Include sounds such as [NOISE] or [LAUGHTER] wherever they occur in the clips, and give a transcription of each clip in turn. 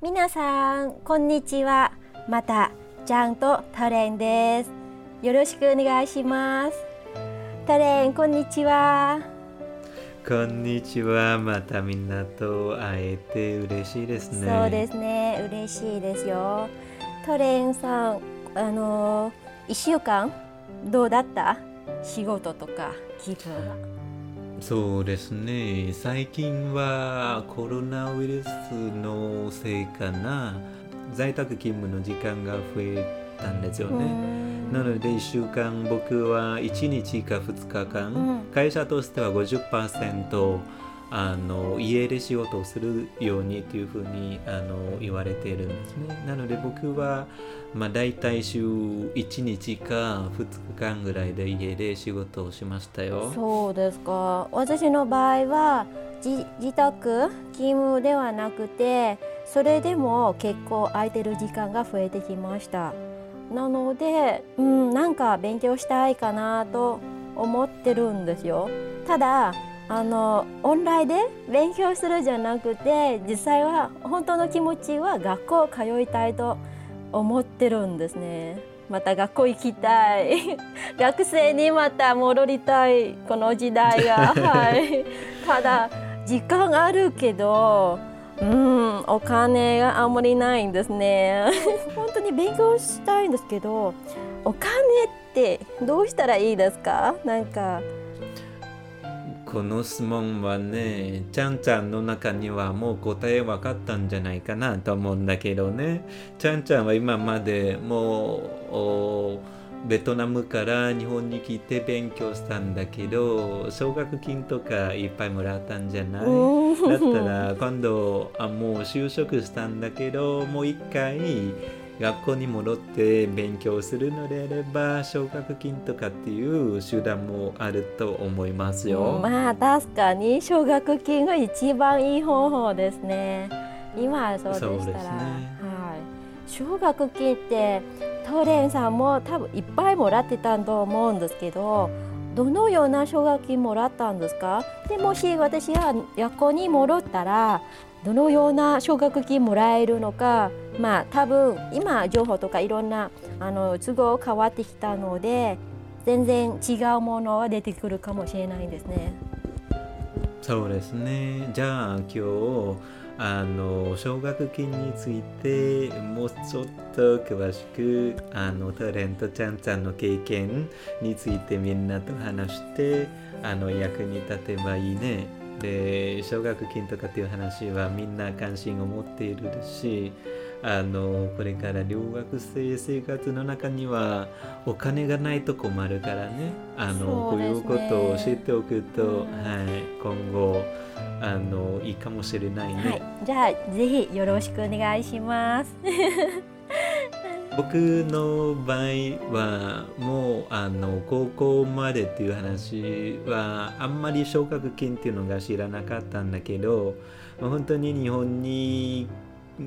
皆さんこんにちは。またちゃんとタレンです。よろしくお願いします。タレンこんにちは。こんにちは。またみんなと会えて嬉しいですね。そうですね。嬉しいですよ。タレンさんあの一週間どうだった？仕事とか気分はそうですね。最近はコロナウイルスのせいかな。在宅勤務の時間が増えたんですよね。なので1週間僕は1日か2日間、うん。会社としては50%あの家で仕事をするようにというふうにあの言われているんですね。なので僕はまあ大体週1日か2日間ぐらいで家で仕事をしましたよ。そうですか。私の場合は自自宅勤務ではなくてそれでも結構空いてる時間が増えてきました。なので、うん、なんか勉強したいかなと思ってるんですよ。ただあのオンラインで勉強するじゃなくて実際は本当の気持ちは学校通いたいと思ってるんですね。また学校行きたい。[LAUGHS] 学生にまた戻りたいこの時代が。[LAUGHS] はい。ただ時間あるけどうんお金があんまりないんですね。[LAUGHS] 本当に勉強したいんですけどお金ってどうしたらいいですか？なんかこの質問はね、ちゃんちゃんの中にはもう答え分かったんじゃないかなと思うんだけどね。ちゃんちゃんは今までもうおベトナムから日本に来て勉強したんだけど、奨学金とかいっぱいもらったんじゃない？うんだったら今度あもう就職したんだけど、もう一回学校に戻って勉強するのであれば奨学金とかっていう手段もあると思いますよ。まあ確かに奨学金が一番いい方法ですね。今はそうでしたら。ね。はい。奨学金ってトレンさんも多分いっぱいもらってたと思うんですけどどのような奨学金もらったんですか？でもし私が学校に戻ったらどのような奨学金もらえるのかまあ多分今情報とかいろんなあの都合変わってきたので全然違うものは出てくるかもしれないですね。そうですね。じゃあ今日あの奨学金についてもうちょっと詳しくあのタレントちゃんちゃんの経験についてみんなと話してあの役に立てばいいね。で奨学金とかっていう話はみんな関心を持っているしあのこれから留学生生活の中にはお金がないと困るからね。あのこういうことを知っておくと、うんはい、今後あのいいかもしれないね、はい、じゃあぜひよろしくお願いします。僕の場合はもうあの高校までっていう話はあんまり奨学金っていうのが知らなかったんだけど本当に日本に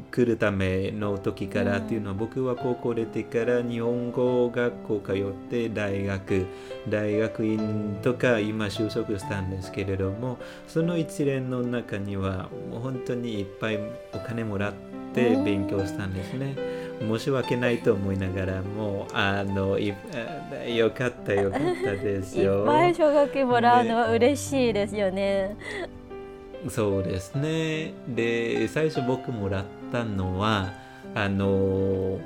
来るための時からっていうのは、僕は高校出てから日本語学校通って大学大学院とか今就職したんですけれどもその一連の中にはもう本当にいっぱいお金もらって勉強したんですね。申し訳ないと思いながらもあのいあよかったよかったですいっよ。ぱい奨学金もらうのは嬉しいですよね。そうですね。で、最初僕もらったのは、あの、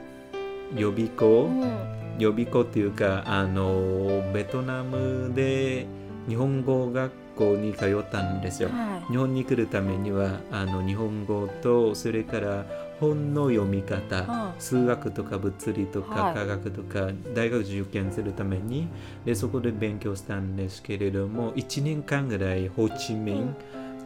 予備校、うん、予備校っていうか、あの、ベトナムで日本語学校に通ったんですよ。は日本に来るためには、あの、日本語と、それから本の読み方、うん。数学とか物理とかはい。科学とか大学受験するためにでそこで勉強したんですけれども1年間ぐらいホーチミン、うん。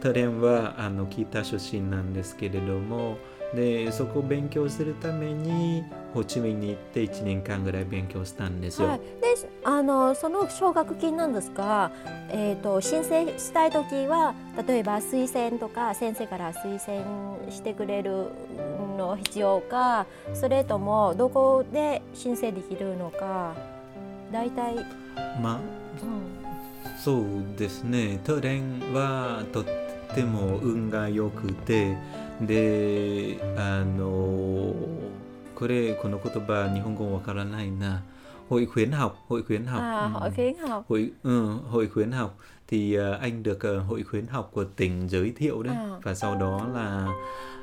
タレンはあの北出身なんですけれどもでそこを勉強するためにホーチミンに行って1年間ぐらい勉強したんですい、よ。はい、であのその奨学金なんですが、えー、と申請したい時は例えば推薦とか先生から推薦してくれるの必要かそれともどこで申請できるのか大体、うん、まあそうですね。トレンはとっても運が良くてであのこれこの言葉日本語わからないな hội khuyến học hội khuyến học à, ừ. hội khuyến học hội ừ, hội khuyến học thì uh, anh được uh, hội khuyến học của tỉnh giới thiệu đấy À. và sau đó là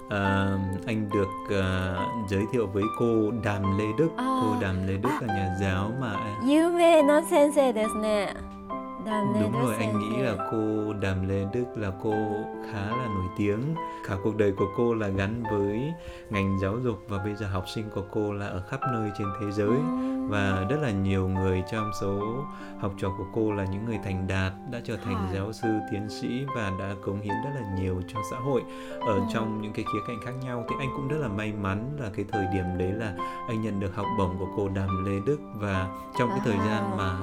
uh, anh được uh, giới thiệu với cô Đàm Lê Đức À. cô Đàm Lê Đức là nhà giáo mà 有名な先生 Đàm Đúng Lê rồi, anh nghĩ là cô Đàm Lê Đức là cô khá là nổi tiếng. Cả cuộc đời của cô là gắn với ngành giáo dục và bây giờ học sinh của cô là ở khắp nơi trên thế giới. Và rất là nhiều người trong số học trò của cô là những người thành đạt đã trở thành giáo sư, tiến sĩ và đã cống hiến rất là nhiều cho xã hội. Ở trong những cái khía cạnh khác nhau. Thì anh cũng rất là may mắn là cái thời điểm đấy là anh nhận được học bổng của cô Đàm Lê Đức. Và trong cái thời gian mà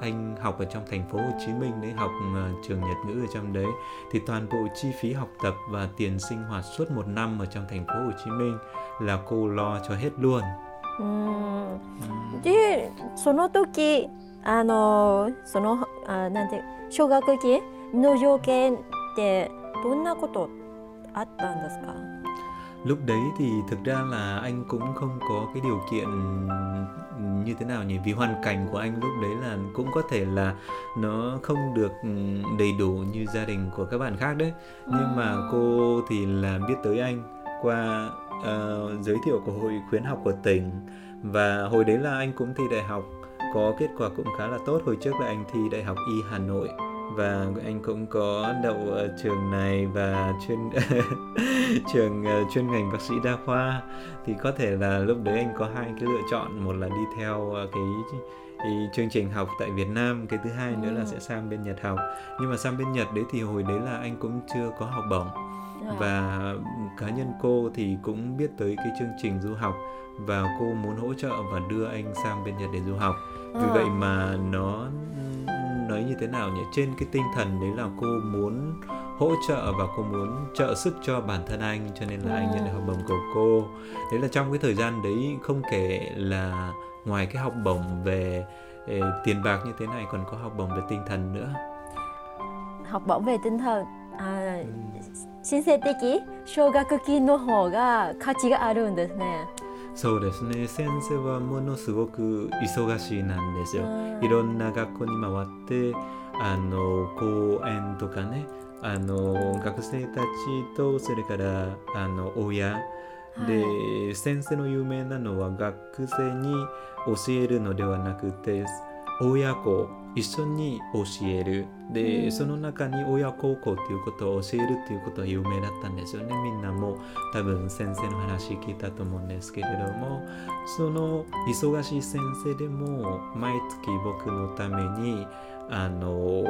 anh học ở trong thành phố Hồ Chí Minh đấy học ờ, trường Nhật ngữ ở trong đấy thì toàn bộ chi phí học tập và tiền sinh hoạt suốt một năm ở trong thành phố Hồ Chí Minh là cô lo cho hết luôn. うんでその時あのそのあなんて奨学金の条件ってどんなことあったんですか Lúc đấy thì thực ra là anh cũng không có cái điều kiện như thế nào nhỉ? Vì hoàn cảnh của anh lúc đấy là cũng có thể là nó không được ừ, đầy đủ như gia đình của các bạn khác đấy. Nhưng mà cô thì là biết tới anh qua ờ, giới thiệu của hội khuyến học của tỉnh và hồi đấy là anh cũng thi đại học có kết quả cũng khá là tốt. Hồi trước là anh thi đại học y Hà Nội và anh cũng có đậu ở trường này và chuyên [LAUGHS] trường ờ, chuyên ngành bác sĩ đa khoa. Thì có thể là lúc đấy anh có hai cái lựa chọn một là đi theo ờ, cái, cái chương trình học tại Việt Nam cái thứ hai nữa là Ừ. sẽ sang bên Nhật học. Nhưng mà sang bên Nhật đấy thì hồi đấy là anh cũng chưa có học bổng. Và cá nhân cô thì cũng biết tới cái chương trình du học và cô muốn hỗ trợ và đưa anh sang bên Nhật để du học. Vì Ừ. vậy mà nó nói như thế nào nhỉ trên cái tinh thần đấy là cô muốn hỗ trợ và cô muốn trợ sức cho bản thân anh cho nên là anh Ừ. nhận được học bổng của cô đấy là trong cái thời gian đấy không kể là ngoài cái học bổng về ờ, tiền bạc như thế này còn có học bổng về tinh thần nữa học bổng về tinh thầnあ申請的奨学金の方が価値があるんですね。 そうですね。先生はものすごく忙しいなんですよ。うん。いろんな学校に回ってあの講演とかねあの学生たちとそれからあの親。で、先生の有名なのは学生に教えるのではなくて親子一緒に教える。で、うん。その中に親孝行ということを教えるということは有名だったんですよね。みんなも多分先生の話聞いたと思うんですけれども。その忙しい先生でも毎月僕のためにあの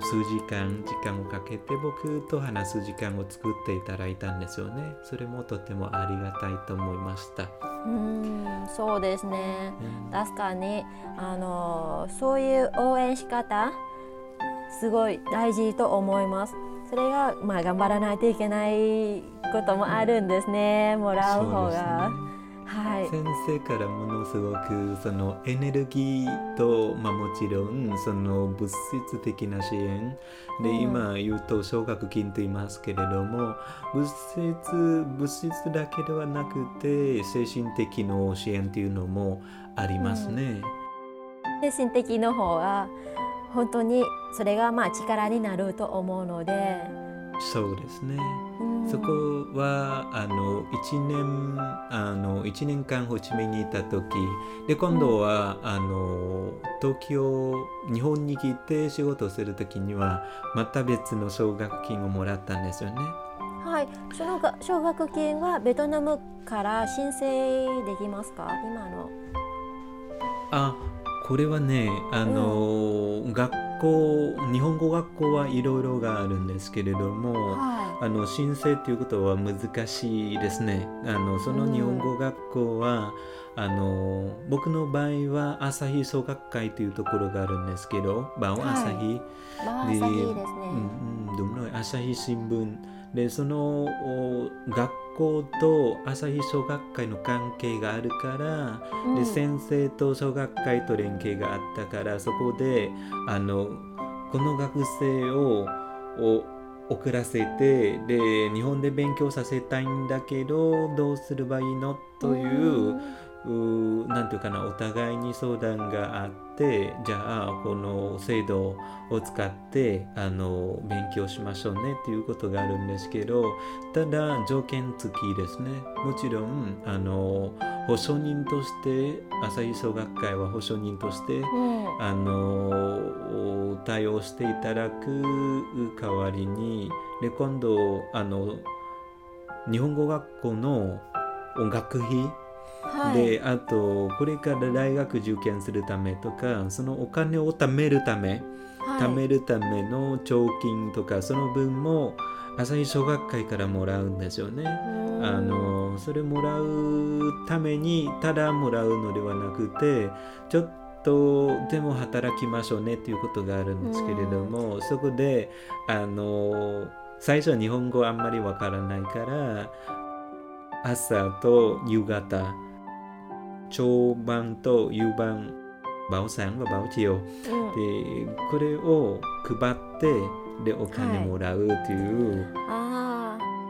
数時間時間をかけて僕と話す時間を作っていただいたんですよねそれもとてもありがたいと思いました、うんそうですね。うん確かにあのそういう応援仕方すごい大事と思います。それがまあ頑張らないといけないこともあるんですね。もらう方が。はい。先生からものすごくそのエネルギーと、まあ、もちろんその物質的な支援で、うん今言うと奨学金と言いますけれども物質物質だけではなくて精神的の支援というのもありますね。精神的の方が本当にそれがまあ力になると思うので。そうですね。うんそこはあの1年あの1年間ホーチミンにいた時で今度は、あの東京日本に来て仕事をする時にはまた別の奨学金をもらったんですよね。はい、そのが奨学金はベトナムから申請できますか？今の。あこれはねあの、学校日本語学校はいろいろがあるんですけれども。はあの申請ということは難しいですね。あのその日本語学校は、あの僕の場合は朝日総学会というところがあるんですけど、バオはい朝日、で。うんうん、どの朝日新聞でそのお学校と朝日総学会の関係があるから、うん。で先生と小学会と連携があったからそこであのこの学生をお遅らせてで日本で勉強させたいんだけどどうすればいいの？という何て言うかなお互いに相談があってじゃあこの制度を使ってあの勉強しましょうねっていうことがあるんですけどただ条件付きですね。もちろんあの保証人として朝日小学会は保証人として、うん、あの対応していただく代わりにで今度あの日本語学校の音楽費はい、であとこれから大学受験するためとかそのお金を貯めるため、はい、貯めるための貯金とかその分も朝日小学会からもらうんですよね。あのそれもらうためにただもらうのではなくてちょっとでも働きましょうねっていうことがあるんですけれどもそこであの最初は日本語あんまりわからないから朝と夕方。朝晩と夕晩。và báo chiều、うん、でこれを配ってでお金もらうという。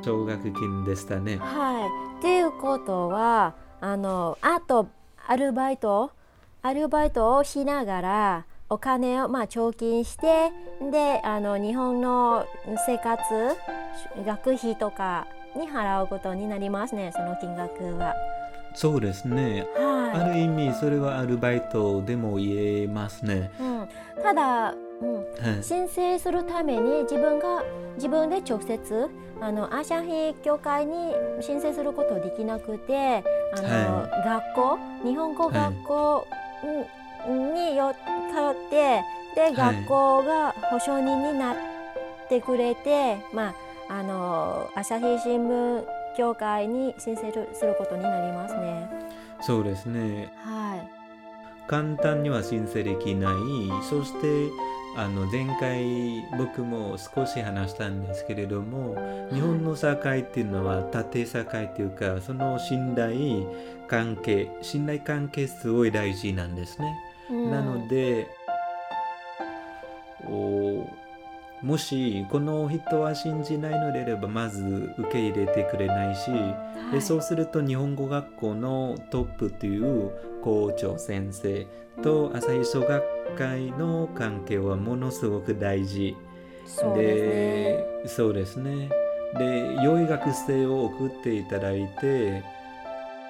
奨学金でしたね。はい。っていうことはあのあとアルバイト？アルバイトをしながらお金をまあ貯金してであの日本の生活学費とかに払うことになりますねその金額は。そうですね、はい、ある意味それはアルバイトでも言えますね。うん、ただ、うん。はい、申請するために自分が自分で直接あのアシャヒ協会に申請することできなくてあの、はい、学校日本語学校によ通ってで学校が保証人になってくれて、まああの朝日新聞協会に申請することになりますね。そうですね。はい。簡単には申請できない。そしてあの前回僕も少し話したんですけれども日本の社会っていうのは縦社会っていうかその信頼関係信頼関係すごい大事なんですね。うん、なのでおもしこの人は信じないのであればまず受け入れてくれないし、はい、でそうすると日本語学校のトップという校長先生と朝日小学会の関係はものすごく大事。でそうですね。で良い学生を送っていただいて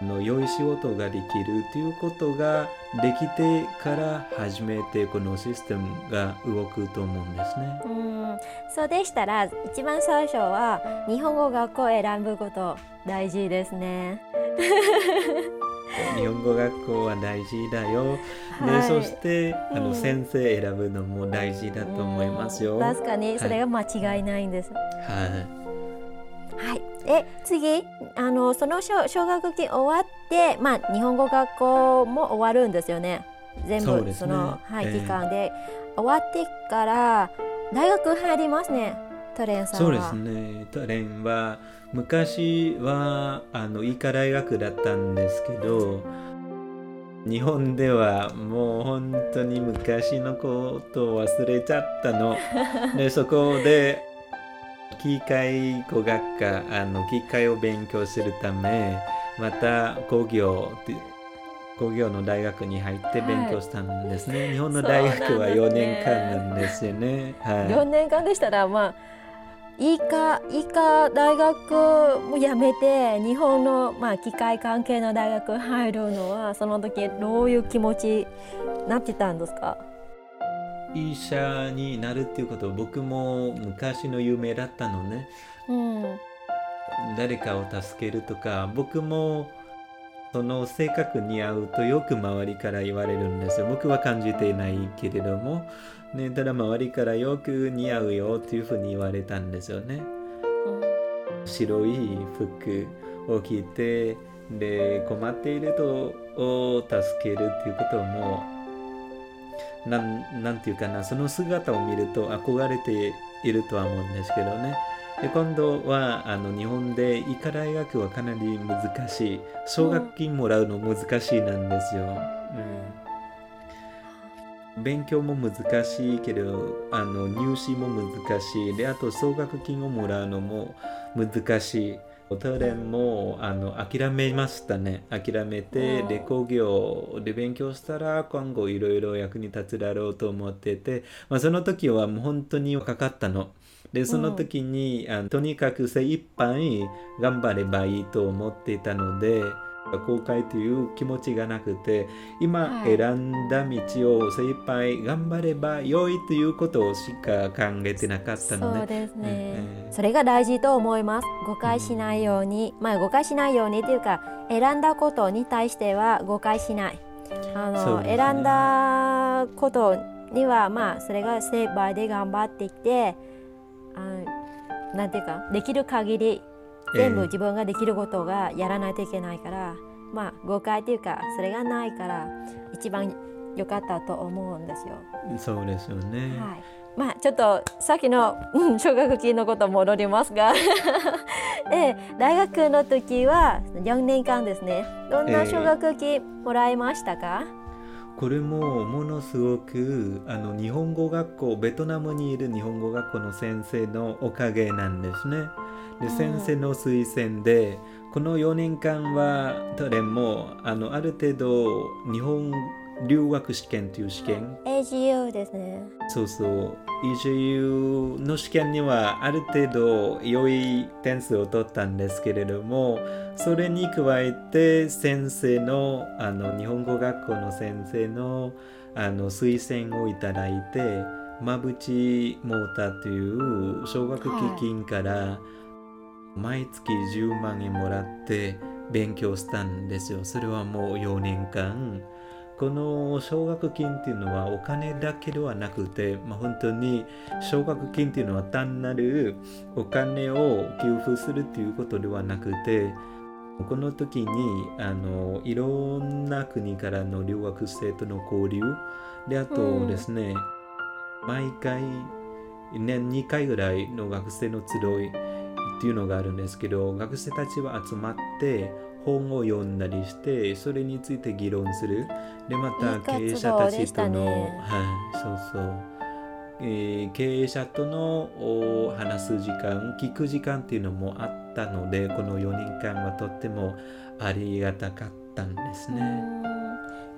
の良い仕事ができるということができてから初めてこのシステムが動くと思うんですね。うんそうでしたら一番最初は日本語学校を選ぶこと大事ですね。[LAUGHS] 日本語学校は大事だよ。はい、でそして、あの、先生選ぶのも大事だと思いますよ。確かにそれが間違いないんです。はい。はい。え次あのその奨学金終わってまあ日本語学校も終わるんですよね。全部そ、ね,、の、はい、期間で、終わってから大学入りますね。トレンさんそうですね。トレンは昔はあの医科大学だったんですけど日本ではもう本当に昔のことを忘れちゃったのでそこで機械工学科あの機械を勉強するためまた工業工業の大学に入って勉強したんですね、はい、日本の大学は4年間なんですよね。はい、4年間でしたらまあ医科医科大学も辞めて日本の、まあ、機械関係の大学入るのはその時どういう気持ちなってたんですか？医者になるっていうこと僕も昔の夢だったのね、うん、誰かを助けるとか僕もその性格に合うとよく周りから言われるんですよ。僕は感じていないけれども。ね、ただ周りからよく似合うよっていうふうに言われたんですよね。白い服を着てで困っている人を助けるっていうこともなんなんていうかなその姿を見ると憧れているとは思うんですけどね。で今度はあの日本で医科大学はかなり難しい奨学金もらうの難しいなんですよ。うん勉強も難しいけどあの入試も難しいであと奨学金をもらうのも難しいトレンもあの諦めましたね諦めてで工業で勉強したら今後いろいろ役に立つだろうと思ってて、まあ、その時はもう本当にかかったの。でその時に、あのとにかく精一杯頑張ればいいと思っていたので後悔という気持ちがなくて今選んだ道を精一杯頑張れば良いということしか考えてなかったのでそうですね、えー、それが大事と思います。誤解しないように、まあ誤解しないようにというか選んだことに対しては誤解しない。あの、ね、選んだことにはまあそれが精一杯で頑張ってきてあなんていうかできる限り全部自分ができることがやらないといけないから、えー、まあ誤解っていうかそれがないから一番良かったと思うんですよ。そうですよね。はい。まあちょっとさっきの、うん、奨学金のこと戻りますがで [LAUGHS] 大学の時は4年間ですねどんな奨学金もらいましたか、えーこれもものすごくあの日本語学校ベトナムにいる日本語学校の先生のおかげなんですね。で先生の推薦でこの4年間はどれもあのある程度日本留学試験という試験 AGU ですねそうそう EGU の試験にはある程度良い点数を取ったんですけれどもそれに加えて先生のあの日本語学校の先生のあの推薦をいただいて馬淵モーターという奨学基金から毎月10万円もらって勉強したんですよ。それはもう4年間。この奨学金っていうのはお金だけではなくて、まあ、本当に奨学金っていうのは単なるお金を給付するっていうことではなくてこの時にあのいろんな国からの留学生との交流であとですね、うん、毎回年2回ぐらいの学生の集いっていうのがあるんですけど学生たちは集まって本を読んだりしてそれについて議論するでまた経営者たちとの、ね、はいそうそう、えー、経営者との話す時間聞く時間っていうのもあったのでこの4年間はとってもありがたかったんですね。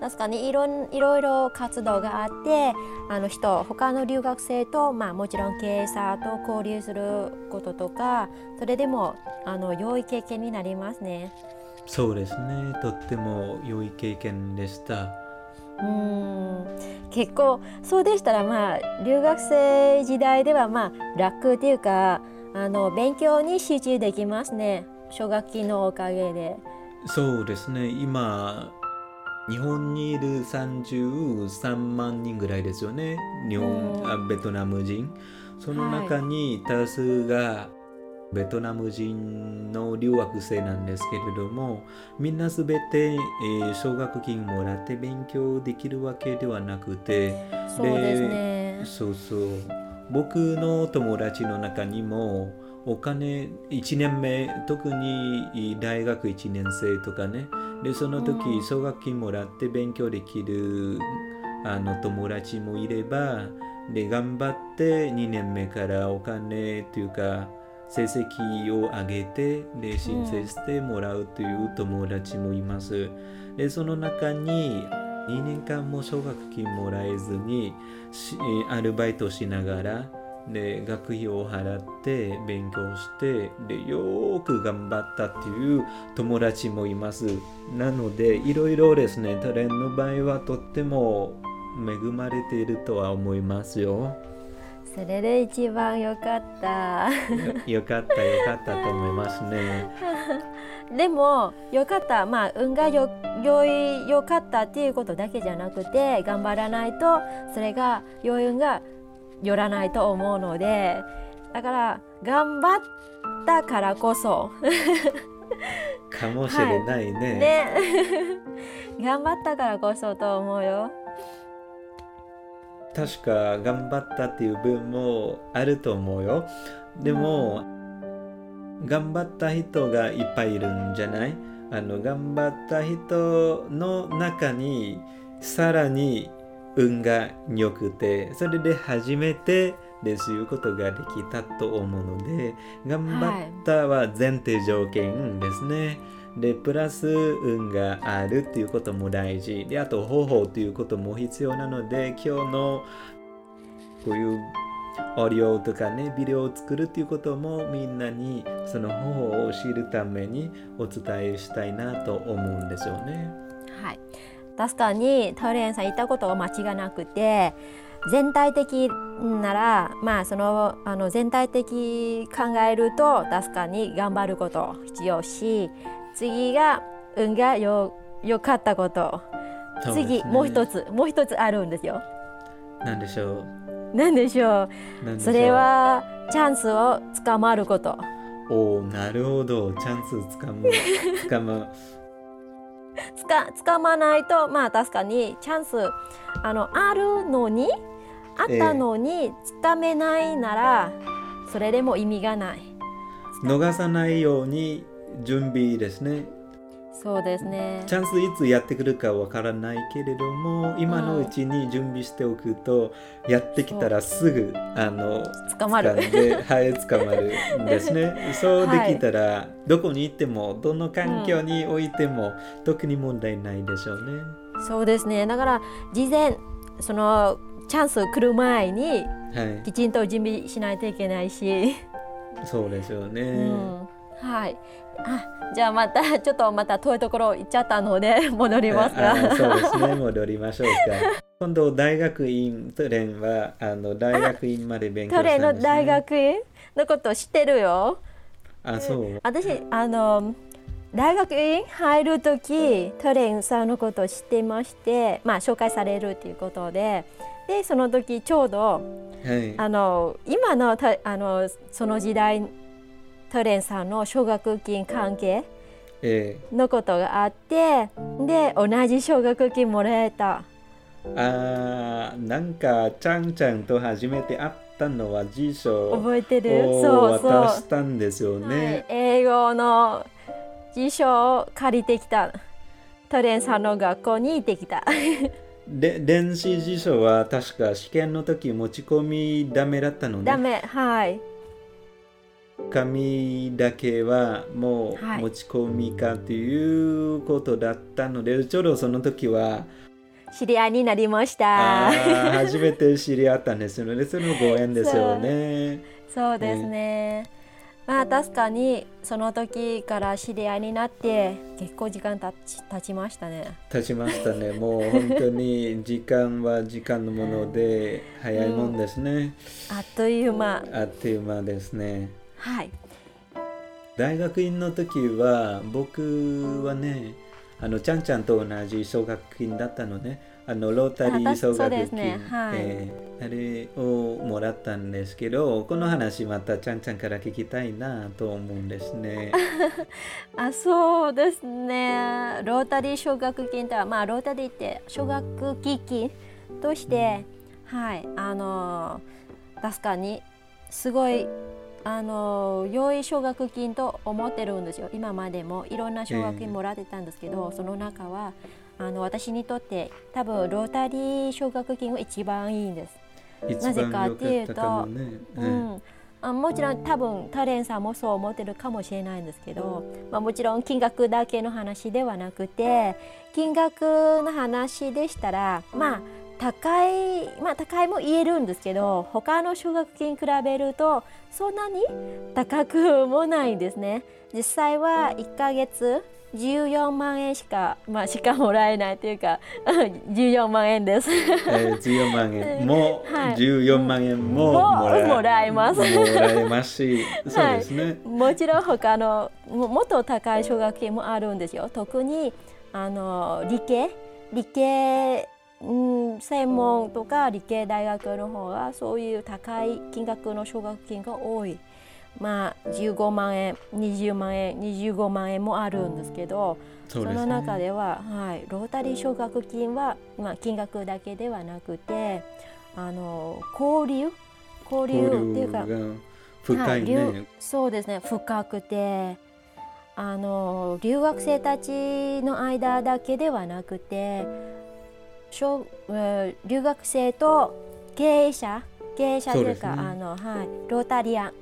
確かにいろいろいろ活動があってあの人他の留学生と、まあ、もちろん経営者と交流することとかそれでもあの良い経験になりますね。そうですね。とっても良い経験でした。うん。結構そうでしたらまあ留学生時代ではまあ楽っていうかあの勉強に集中できますね。奨学金のおかげで。そうですね。今日本にいる33万人ぐらいですよね。日本、うん、ベトナム人。その中に多数がベトナム人の留学生なんですけれどもみんなすべて、えー、奨学金もらって勉強できるわけではなくてそうですね。そうそう。僕の友達の中にもお金1年目特に大学1年生とかね。でその時奨学金もらって勉強できるあの友達もいればで頑張って2年目からお金というか成績を上げてで申請してもらうという友達もいます。でその中に2年間も奨学金もらえずにアルバイトしながらで学費を払って勉強してでよく頑張ったっていう友達もいますなのでいろいろですねトレンの場合はとっても恵まれているとは思いますよ。それで一番良かった。[LAUGHS] よかったよかったと思いますね。[LAUGHS] でもよかった。まあ運がよよいよかったっていうことだけじゃなくて頑張らないとそれが余裕がよらないと思うのでだから頑張ったからこそ。かもしれないね。はい、ね。[LAUGHS] 頑張ったからこそと思うよ確か頑張ったっていう分もあると思うよ。でも、頑張った人がいっぱいいるんじゃない？あの頑張った人の中にさらに運が良くてそれで初めてレスいうことができたと思うので頑張ったは前提条件ですね。でプラス運があるっていうことも大事であと方法ということも必要なので今日のこういうオリオとかねビデオを作るっていうこともみんなにその方法を知るためにお伝えしたいなと思うんですよね。はい確かにトレンさん言ったことは間違いなくて全体的ならまあそのあの全体的考えると確かに頑張ること必要し次が運がよよかったこと、ね、次もう一つ。もう一つあるんですよ。何でしょう？何でしょう？それはチャンスをつかまること。おおなるほど。チャンスつかむ。[LAUGHS] つかむ。つかつかまないとまあ確かにチャンスあのあるのにあったのにつかめないなら、えー、それでも意味がない。逃さないように準備ですね。そうですね。チャンスいつやってくるかわからないけれども、今のうちに準備しておくと、やってきたらすぐあの捕まる。で、はい、捕まるんですね。[LAUGHS] そうできたら、はい、どこに行っても、どの環境においても、うん、特に問題ないでしょうね。そうですね。だから事前そのチャンス来る前に、はい、きちんと準備しないといけないし。そうですよね。うんはい。あ、じゃあまたちょっとまた遠いところ行っちゃったので戻りますか。そうですね。戻りましょうか。[LAUGHS] 今度大学院トレンはあの大学院まで勉強したんです、ね、トレンの大学院のこと知ってるよ。あ、そう。私あの大学院入る時トレンさんのことを知ってまして、まあ紹介されるということで。でその時ちょうど、はい、あの今のたあのその時代トレンさんの奨学金関係のことがあって、で同じ奨学金もらえた。あなんかちゃんちゃんと初めて会ったのは辞書覚えてる？そうそう。渡したんですよね、はい、英語の辞書を借りてきた。トレンさんの学校に行ってきた。[LAUGHS] で電子辞書は確か試験の時持ち込みダメだったのね。ダメはい紙だけはもう持ち込みかということだったので、はい、ちょうどその時は知り合いになりました。初めて知り合ったんです。のでそのご縁ですよね。そうですね、まあ確かにその時から知り合いになって結構時間たち経ちましたね。経ちましたね。もう本当に時間は時間のもので [LAUGHS] 早いもんですね、うん、あっという間。あっという間ですねはい。大学院の時は僕はねあのちゃんちゃんと同じ奨学金だったのね。あのロータリー奨学金、ね。はい、えー、あれをもらったんですけどこの話またちゃんちゃんから聞きたいなと思うんですね。[LAUGHS] あそうですね。ロータリー奨学金とはまあロータリーって奨学基金として、はい。あの確かにすごいあの良い奨学金と思ってるんですよ。今までもいろんな奨学金もらってたんですけど、その中はあの私にとって多分ロータリー奨学金が一番いいんです。なぜかっていうと、ね、うん。あもちろん多分タレンさんもそう思ってるかもしれないんですけど、まあ、もちろん金額だけの話ではなくて金額の話でしたらまあ高いまあ高いも言えるんですけど他の奨学金比べるとそんなに高くもないんですね。実際は1ヶ月14万円しか、まあ、しかもらえないというか [LAUGHS] 14万円です。えー、14万円。も、はい、14万円ももらえます。もらえますしそうですね、はい、もちろん他のもっと高い奨学金もあるんですよ。特にあの理系。理系うん、専門とか理系大学の方がそういう高い金額の奨学金が多い。まあ15万円20万円25万円もあるんですけどそ、ね,、の中では、はい、ロータリー奨学金は、まあ、金額だけではなくてあの交流？交流っていうか深いね、はい、そうですね。深くてあの留学生たちの間だけではなくて留学生と経営者経営者というかねあの、はい、ロータリアン。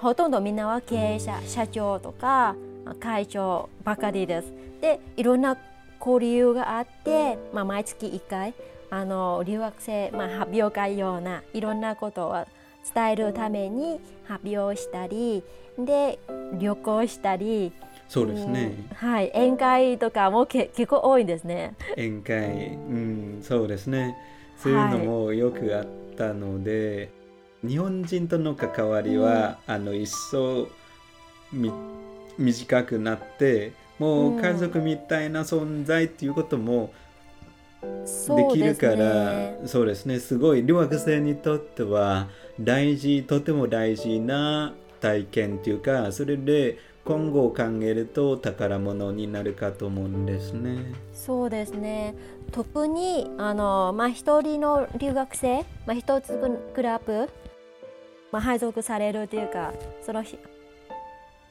ほとんどみんなは経営者社長とか会長ばかりです。でいろんな交流があって、まあ、毎月1回あの留学生、まあ、発表会ようないろんなことを伝えるために発表したりで旅行したりそうですね。うんはい、宴会とかもけ結構多いんですね。宴会、うん、そうですね。そういうのもよくあったので、日本人との関わりは、あの一層み短くなって、もう家族みたいな存在っていうこともできるから、ね。そうですね。すごい留学生にとっては大事、とても大事な体験っていうか、それで今後を考えると宝物になるかと思うんですね。そうですね。特にあのまあ一人の留学生、まあ一つクラブ、まあ配属されるというかそのひ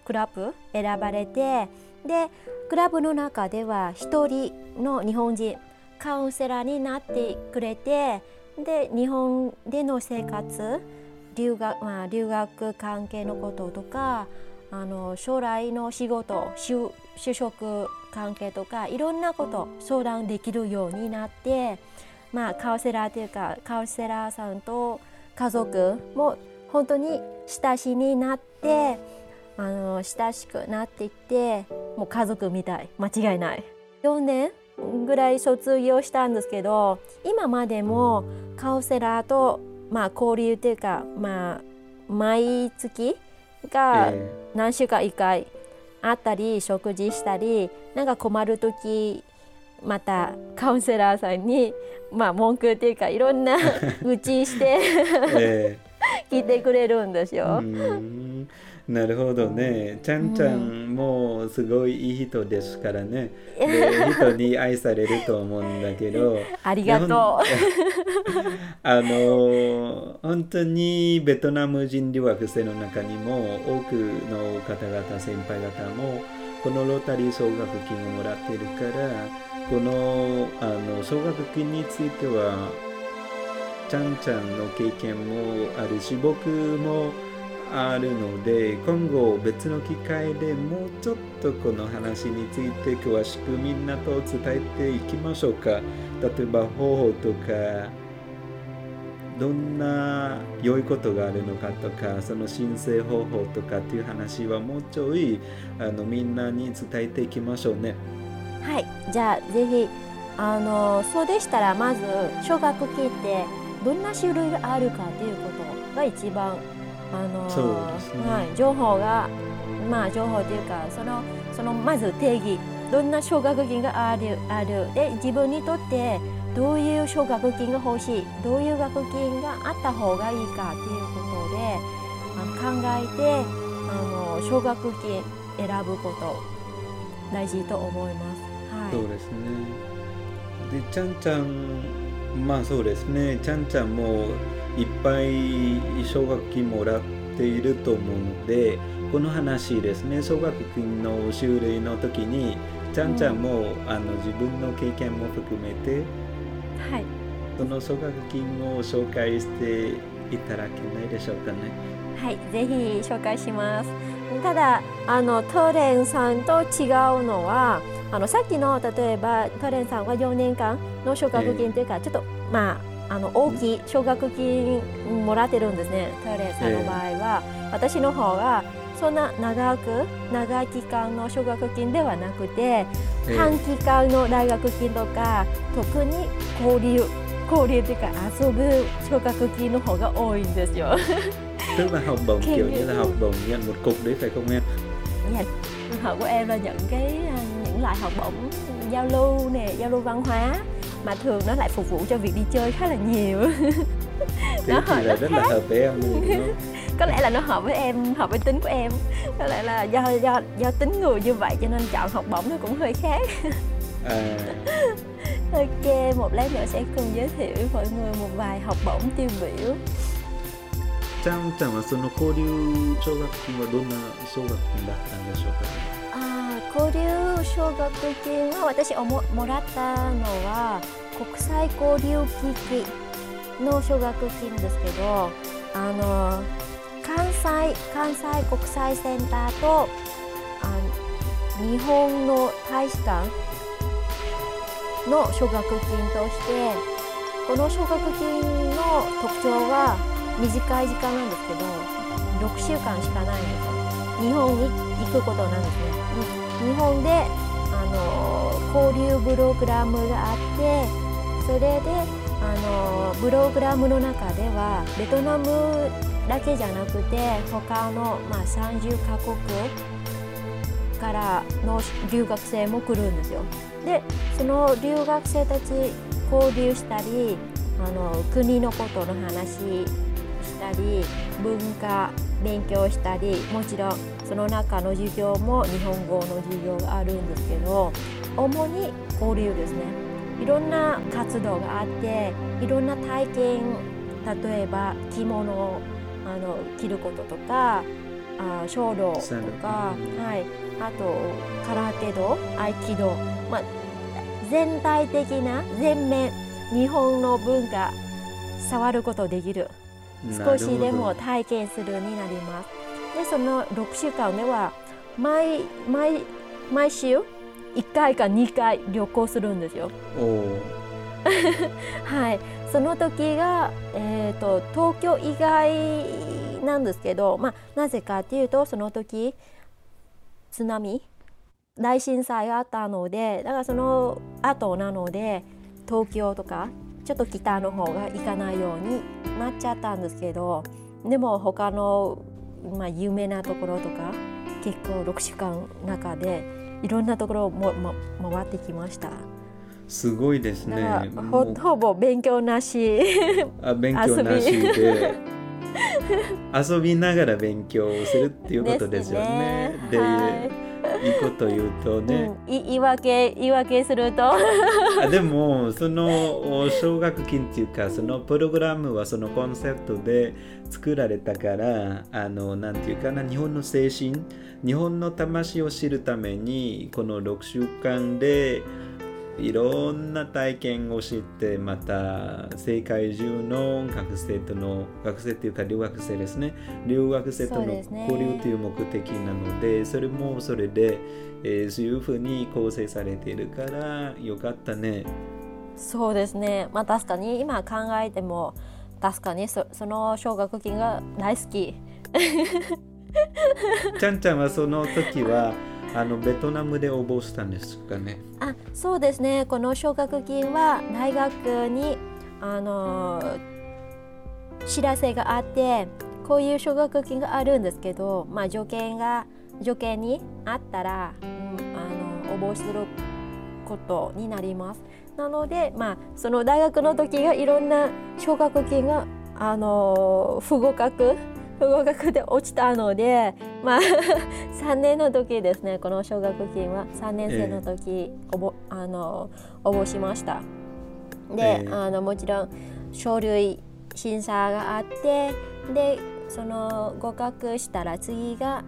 クラブ選ばれて、でクラブの中では一人の日本人カウンセラーになってくれて、で日本での生活、留学まあ留学関係のこととか。あの将来の仕事就職関係とかいろんなこと相談できるようになって、まあ、カウンセラーというかカウンセラーさんと家族も本当に親しになってあの親しくなっていってもう家族みたい。間違いない。4年ぐらい卒業したんですけど今までもカウンセラーと、まあ、交流というか、まあ、毎月がえ何週間1回会ったり食事したりなんか困る時またカウンセラーさんに、まあ、文句っていうかいろんな [LAUGHS] 愚痴してえ [LAUGHS] 聞いてくれるんですうよ。んなるほどね。ちゃんちゃんもすごいいい人ですからね。[LAUGHS] で人に愛されると思うんだけど。[LAUGHS] ありがとう。[LAUGHS] あの本当にベトナム人留学生の中にも多くの方々先輩方もこのロータリー奨学金をもらっているからこのあの奨学金についてはちゃんちゃんの経験もあるし僕もあるので今後別の機会でもうちょっとこの話について詳しくみんなと伝えていきましょうか例えば方法とかどんな良いことがあるのかとかその申請方法とかっていう話はもうちょいあのみんなに伝えていきましょうね。はい、じゃあぜひあのそうでしたらまず奨学金ってどんな種類があるかということが一番あの、そうですねはい、情報がまあ情報というかそのそのまず定義どんな奨学金があるあるで自分にとってどういう奨学金が欲しいどういう学金があった方がいいかということであの考えてあの奨学金選ぶこと大事と思います。はいそうですね。で、ちゃんちゃん、まあそうですね。ちゃんちゃんもいっぱい奨学金もらっていると思うので、この話ですね、奨学金の種類の時に、ちゃんちゃんも、あの自分の経験も含めて、はいその奨学金を紹介していただけないでしょうかね。はい、ぜひ紹介します。ただあのトレンさんと違うのはあのさっきの例えばトレンさんは4年間の奨学金というか、ちょっとまああの大きい奨学金もらってるんですねトレンさんの場合は、私の方はそんな長く長い期間の奨学金ではなくて、ええ短期間の大学金とか特に交流交流というか遊ぶ奨学金の方が多いんですよ。Tức là học bổng Kiểu như- là học bổng nhận một cục đấy phải không em? Dạ, học của em là những cái những loại học bổng giao lưu nè, giao lưu văn hóa mà thường nó lại phục vụ cho việc đi chơi khá là nhiều. Thế [LAUGHS] Nó thì hợp- là nó rất là khác. hợp với em rồi [LAUGHS] đúng không? Có lẽ là nó hợp với em, hợp với tính của em. Có lẽ là do do do tính người như vậy cho nên chọn học bổng nó cũng hơi khác. À, [LAUGHS] Ok, một lát nữa sẽ cùng giới thiệu với mọi người một vài học bổng tiêu biểu. ちゃんちゃんはその交流奨学金はどんな奨学金だったんでしょうかあー 交流奨学金は私ももらったのは国際交流機器の奨学金ですけどあの関西関西国際センターとあ日本の大使館の奨学金としてこの奨学金の特徴は短い時間なんですけど6週間しかないんですよ。日本に行くことなんですね。日本であの交流プログラムがあってそれであのプログラムの中ではベトナムだけじゃなくて他の、まあ、30カ国からの留学生も来るんですよ。でその留学生たち交流したりあの国のことの話したり文化勉強したりもちろんその中の授業も日本語の授業があるんですけど主に交流ですね。いろんな活動があっていろんな体験例えば着物をあの着ることとかあ書道とか、はい、あと空手道合気道、まあ、全体的な全面日本の文化触ることできる。少しでも体験するになります。でその6週間では毎毎毎週1回か2回旅行するんですよ。[LAUGHS] はい、その時が、えーと、東京以外なんですけど、まあ、なぜかっていうとその時津波大震災があったのでだからその後なので東京とかちょっと北の方が行かないようになっちゃったんですけどでも他の、まあ、有名なところとか結構6週間中でいろんなところをも、ま、回ってきました。すごいですね。ほほぼ勉強なし。あ勉強なしで遊びながら勉強するっていうことですよね。で、ねはいいいこと言うとね、うん、言い訳言い訳すると。[LAUGHS] あでもその奨学金っていうかそのプログラムはそのコンセプトで作られたからあのなんていうかな日本の精神日本の魂を知るためにこの6週間でいろんな体験を知ってまた世界中の学生との学生というか留学生ですね留学生との交流という目的なのでそれもそれで、えー、そういうふうに構成されているからよかったね。そうですねまあ確かに今考えても確かにそその奨学金が大好き。[LAUGHS] ちゃんちゃんはその時はあのベトナムで応募したんですかね。あ、そうですね。この奨学金は大学にあの知らせがあって、こういう奨学金があるんですけど、まあ条件が条件にあったら、うん、あの応募することになります。なので、まあその大学の時がいろんな奨学金があの不合格合格で落ちたのでまあ [LAUGHS] 3年の時ですねこの奨学金は。3年生の時、えー、あの応募しました。で、えー、あのもちろん書類審査があってでその合格したら次が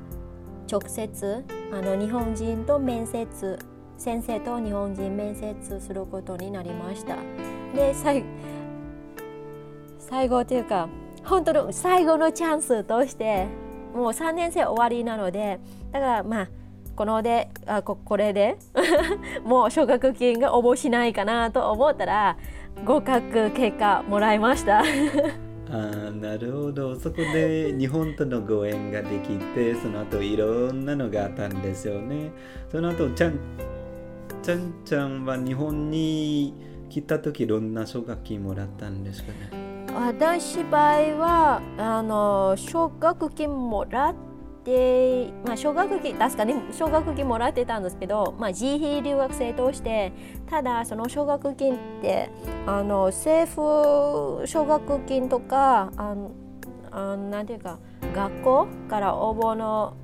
直接あの日本人と面接先生と日本人面接することになりました。で最最後というか本当の最後のチャンスとしてもう3年生終わりなのでだからまあこのであここれで [LAUGHS] もう奨学金が応募しないかなと思ったら合格結果もらいました。[LAUGHS] あなるほど。そこで日本とのご縁ができてその後いろんなのがあったんですよね。その後ちゃんちゃんちゃんは日本に来た時どんな奨学金もらったんですかね？私場合はあの奨学金もらって、まあ、奨学金確かに奨学金もらってたんですけど、まあ、自費留学生としてただその奨学金ってあの政府奨学金とかああなんていうか学校から応募の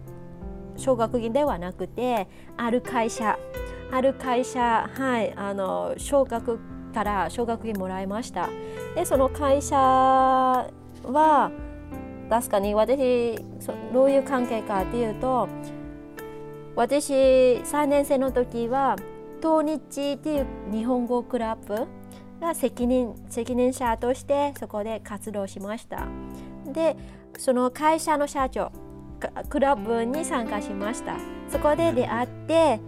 奨学金ではなくてある会社ある会社はいあの奨学から奨学金もらいました。でその会社は確かに私どういう関係かっていうと私3年生の時は東日っていう日本語クラブが責任責任者としてそこで活動しました。でその会社の社長クラブに参加しました。そこで出会って、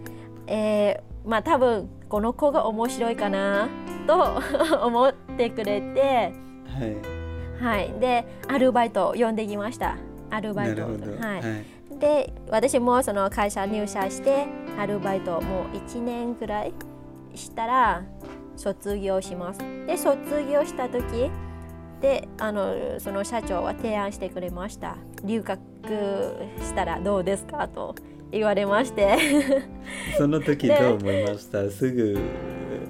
えー、まあ多分この子が面白いかなと思ってくれて。はい、はい、でアルバイトを呼んできました。アルバイト。はい、はい。で私もその会社入社してアルバイトもう1年ぐらいしたら卒業します。で卒業した時であのその社長は提案してくれました。留学したらどうですか？と言われまして。その時どう思いました？すぐ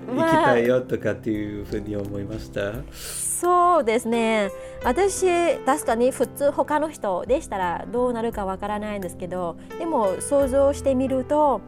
行きたいよとかっていうふうに思いました、まあそうですね。私確かに普通他の人でしたらどうなるかわからないんですけどでも想像してみると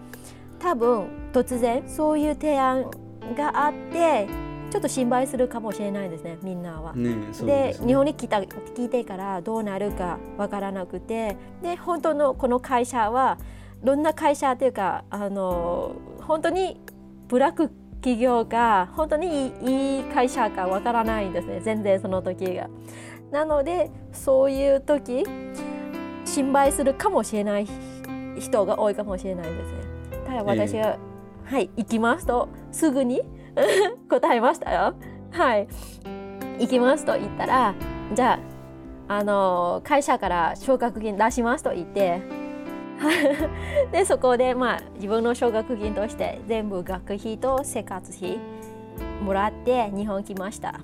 多分突然そういう提案があってちょっと心配するかもしれないですねみんなは。ね、で、ね、日本に来た聞いてからどうなるかわからなくてで本当のこの会社はどんな会社というかあの本当にブラック企業が本当にいい会社かわからないんですね全然その時が。なのでそういう時心配するかもしれない人が多いかもしれないですね。ただ私は、えー、はい行きますとすぐに [LAUGHS] 答えましたよ。はい行きますと言ったらじゃああの会社から奨学金出しますと言って [LAUGHS] でそこでまあ自分の奨学金として全部学費と生活費もらって日本来ました。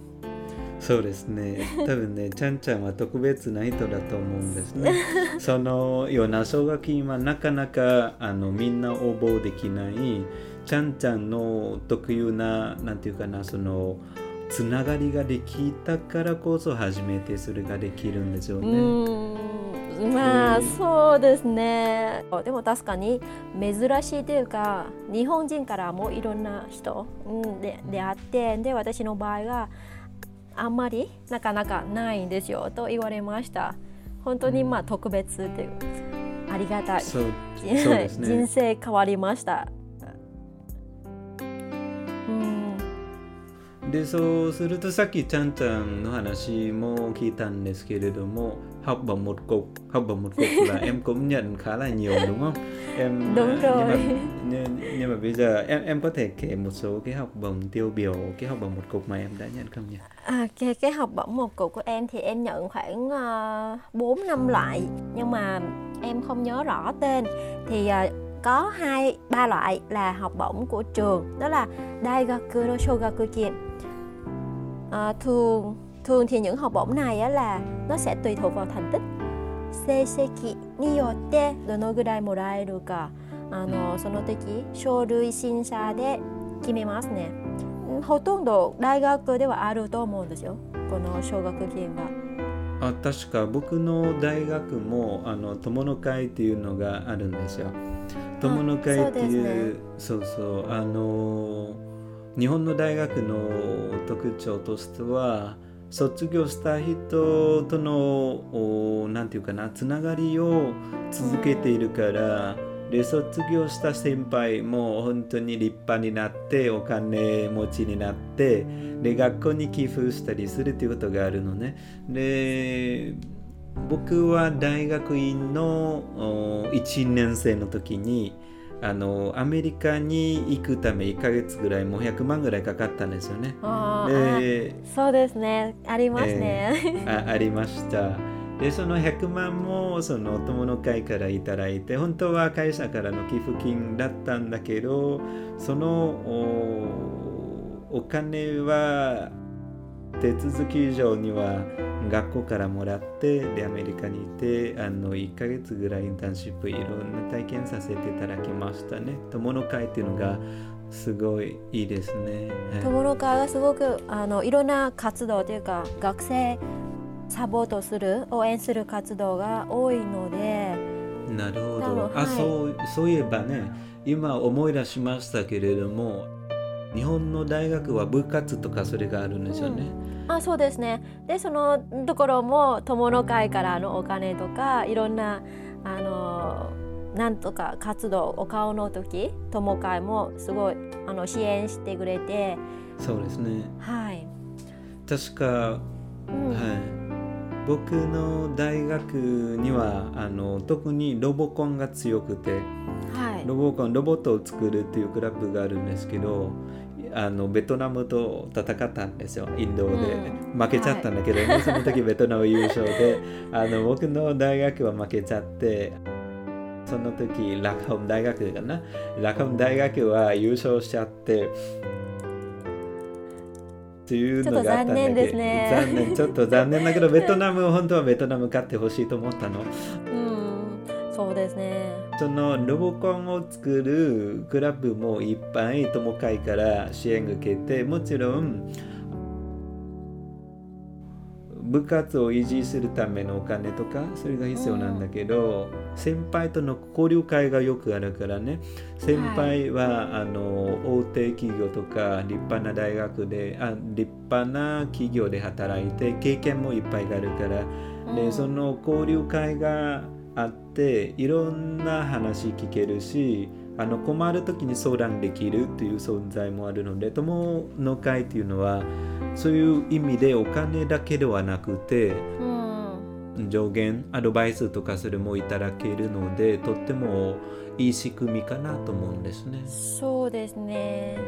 そうですね。多分ね [LAUGHS] ちゃんちゃんは特別な人だと思うんですね。[LAUGHS] そのような奨学金はなかなかあのみんな応募できないちゃんちゃんの特有ななんていうかなそのつながりができたからこそ初めてそれができるんですよね。まあそうですね。でも確かに珍しいというか日本人からもいろんな人、うん、で出会ってで私の場合はあんまりなかなかないんですよと言われました。本当にまあ特別っていうありがたい、[LAUGHS] ね、人生変わりましたでそうするとさっきちゃんちゃんの話も聞いたんですけれども học bằng một cục học bằng một cục là em cũng nhận khá là nhiều đúng không em đúng rồi nhưng mà, nhưng, nhưng mà bây giờ em em có thể kể một số cái học bổng tiêu biểu cái học bổng một cục mà em đã nhận không nhỉ? À, cái, cái học bổng một cục của em thì em nhận khoảng uh, 4 năm loại nhưng mà em không nhớ rõ tên thì uh, có hai ba loại là học bổng của trường đó là Daigaku no Shogaku Kim À, thường thường thì những học bổng này á là nó sẽ tùy thuộc vào thành tích. 成績によってどのぐらいもらえるかあのその時書類審査で決めますねほとんど大学ではあると思うんですよこの奨学金はあ確か僕の大学もあの友の会っていうのがあるんですよ友の会っていうそう、ね,、そうあの日本の大学の特徴としては卒業した人との何て言うかなつながりを続けているからで卒業した先輩も本当に立派になってお金持ちになってで学校に寄付したりするっていうことがあるのね。で僕は大学院の1年生の時にあのアメリカに行くため1か月ぐらいもう100万ぐらいかかったんですよね。でそうですねありますね。えー、あありました。でその100万もその友の会からいただいて本当は会社からの寄付金だったんだけどそのお金は手続き上には学校からもらってでアメリカにいてあの1ヶ月ぐらいインターンシップいろんな体験させていただきましたね。友の会っていうのがすごいいいですね、友の会はすごくあのいろんな活動というか学生サポートする応援する活動が多いので。なるほど、はい、あそうそういえばね今思い出しましたけれども日本の大学は部活とかそれがあるんですよね。うん、あそうですね。でそのところも友の会からのお金とかいろんなあのなんとか活動お顔の時友会もすごいあの支援してくれて。そうですね。はい、確か、うん。はい、僕の大学にはあの特にロボコンが強くて。はい。ロボコンロボットを作るっていうクラブがあるんですけどあのベトナムと戦ったんですよ。インドで、負けちゃったんだけどね、その時ベトナム優勝で。あの僕の大学は負けちゃって。その時ラカホン大学かな。ラカホン大学は優勝しちゃって。っていうのがあったんだけどちょっと残念ですね。ちょっと残念だけど [LAUGHS] ベトナム本当はベトナム勝ってほしいと思ったの。うん、そうですね。そのロボコンを作るクラブもいっぱい友会から支援を受けてもちろん部活を維持するためのお金とかそれが必要なんだけど、先輩との交流会がよくあるからね。先輩は、あの大手企業とか立派な大学であ立派な企業で働いて経験もいっぱいあるから。でその交流会があっていろんな話聞けるしあの困る時に相談できるっていう存在もあるので友の会っていうのはそういう意味でお金だけではなくてうん。上限アドバイスとかそれもいただけるのでとってもいい仕組みかなと思うんですね。そうですね。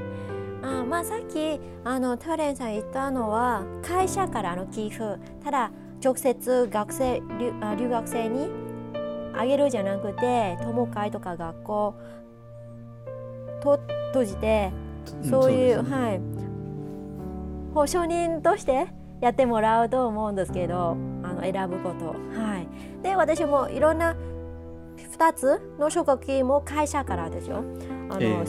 あまあさっきあのトレンさん言ったのは会社からの寄付。ただ直接学生留学生にあげるじゃなくて友会とか学校と閉じてそういう、ですね。はい。保証人としてやってもらうと思うんですけどあの選ぶこと。はい。で私もいろんな2つの奨学金も会社からですよ。あの、ええ。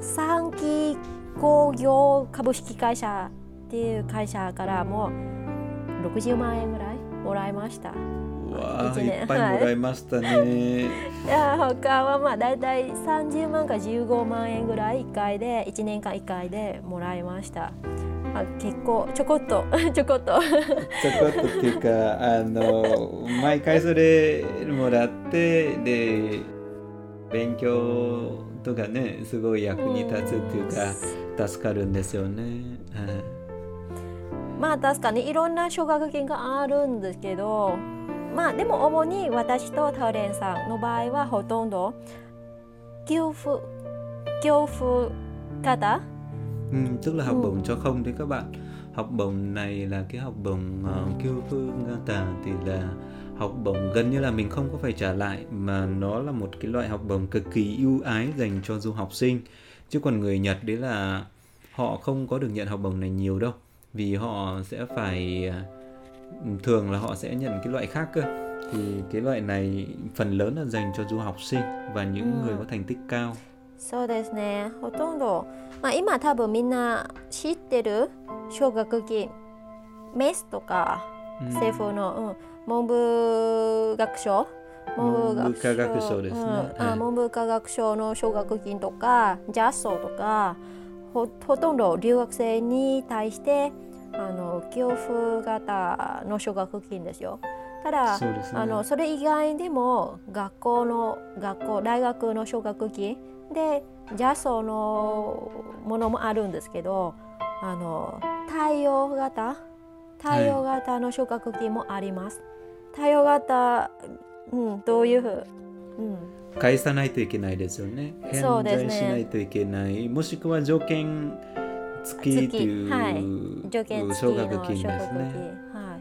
三期工業株式会社っていう会社からも60万円ぐらいもらいましたわあいっぱいもらいましたね。い。や他はまあ大体30万か15万円ぐらい1回で1年間1回でもらいました。あ結構ちょこっと [LAUGHS] ちょこっと。ちょこっとっていうか [LAUGHS] あの毎回それもらってで勉強とかねすごい役に立つっていうか助かるんですよね。はい。まあ確かにいろんな奨学金があるんですけどまあでも主に私とタウレンさんの場合はほとんど給付給付型 Ừ, tức là học Ừ. bổng cho không đấy các bạn học bổng này là cái học bổng uh, kêu phương Gata thì là học bổng gần như là mình không có phải trả lại mà nó là một cái loại học bổng cực kỳ ưu ái dành cho du học sinh chứ còn người Nhật đấy là họ không có được nhận học bổng này nhiều đâu vì họ sẽ phải uh, thường là họ sẽ nhận cái loại khác cơ thì cái loại này phần lớn là dành cho du học sinh và những Ừ. người có thành tích cao そうですねほとんど、まあ、今多分みんな知ってる奨学金メスとか Ừ. 政府の、うん、文部学省文部科学省ですねうんはいあ文部科学省の奨学金とかジャストとかほほとんど留学生に対して あの給付型の奨学金ですよ。ただそねあのそれ以外でも学校の学校大学の奨学金でジャストのものもあるんですけどあの対応型対応型の奨学金もあります。対応型、うん、どういうふう、うん、返さないといけないですよね。返済しないといけない。もしくは条件付きっていう、はい。条件付き奨の学金奨学金、ですね。は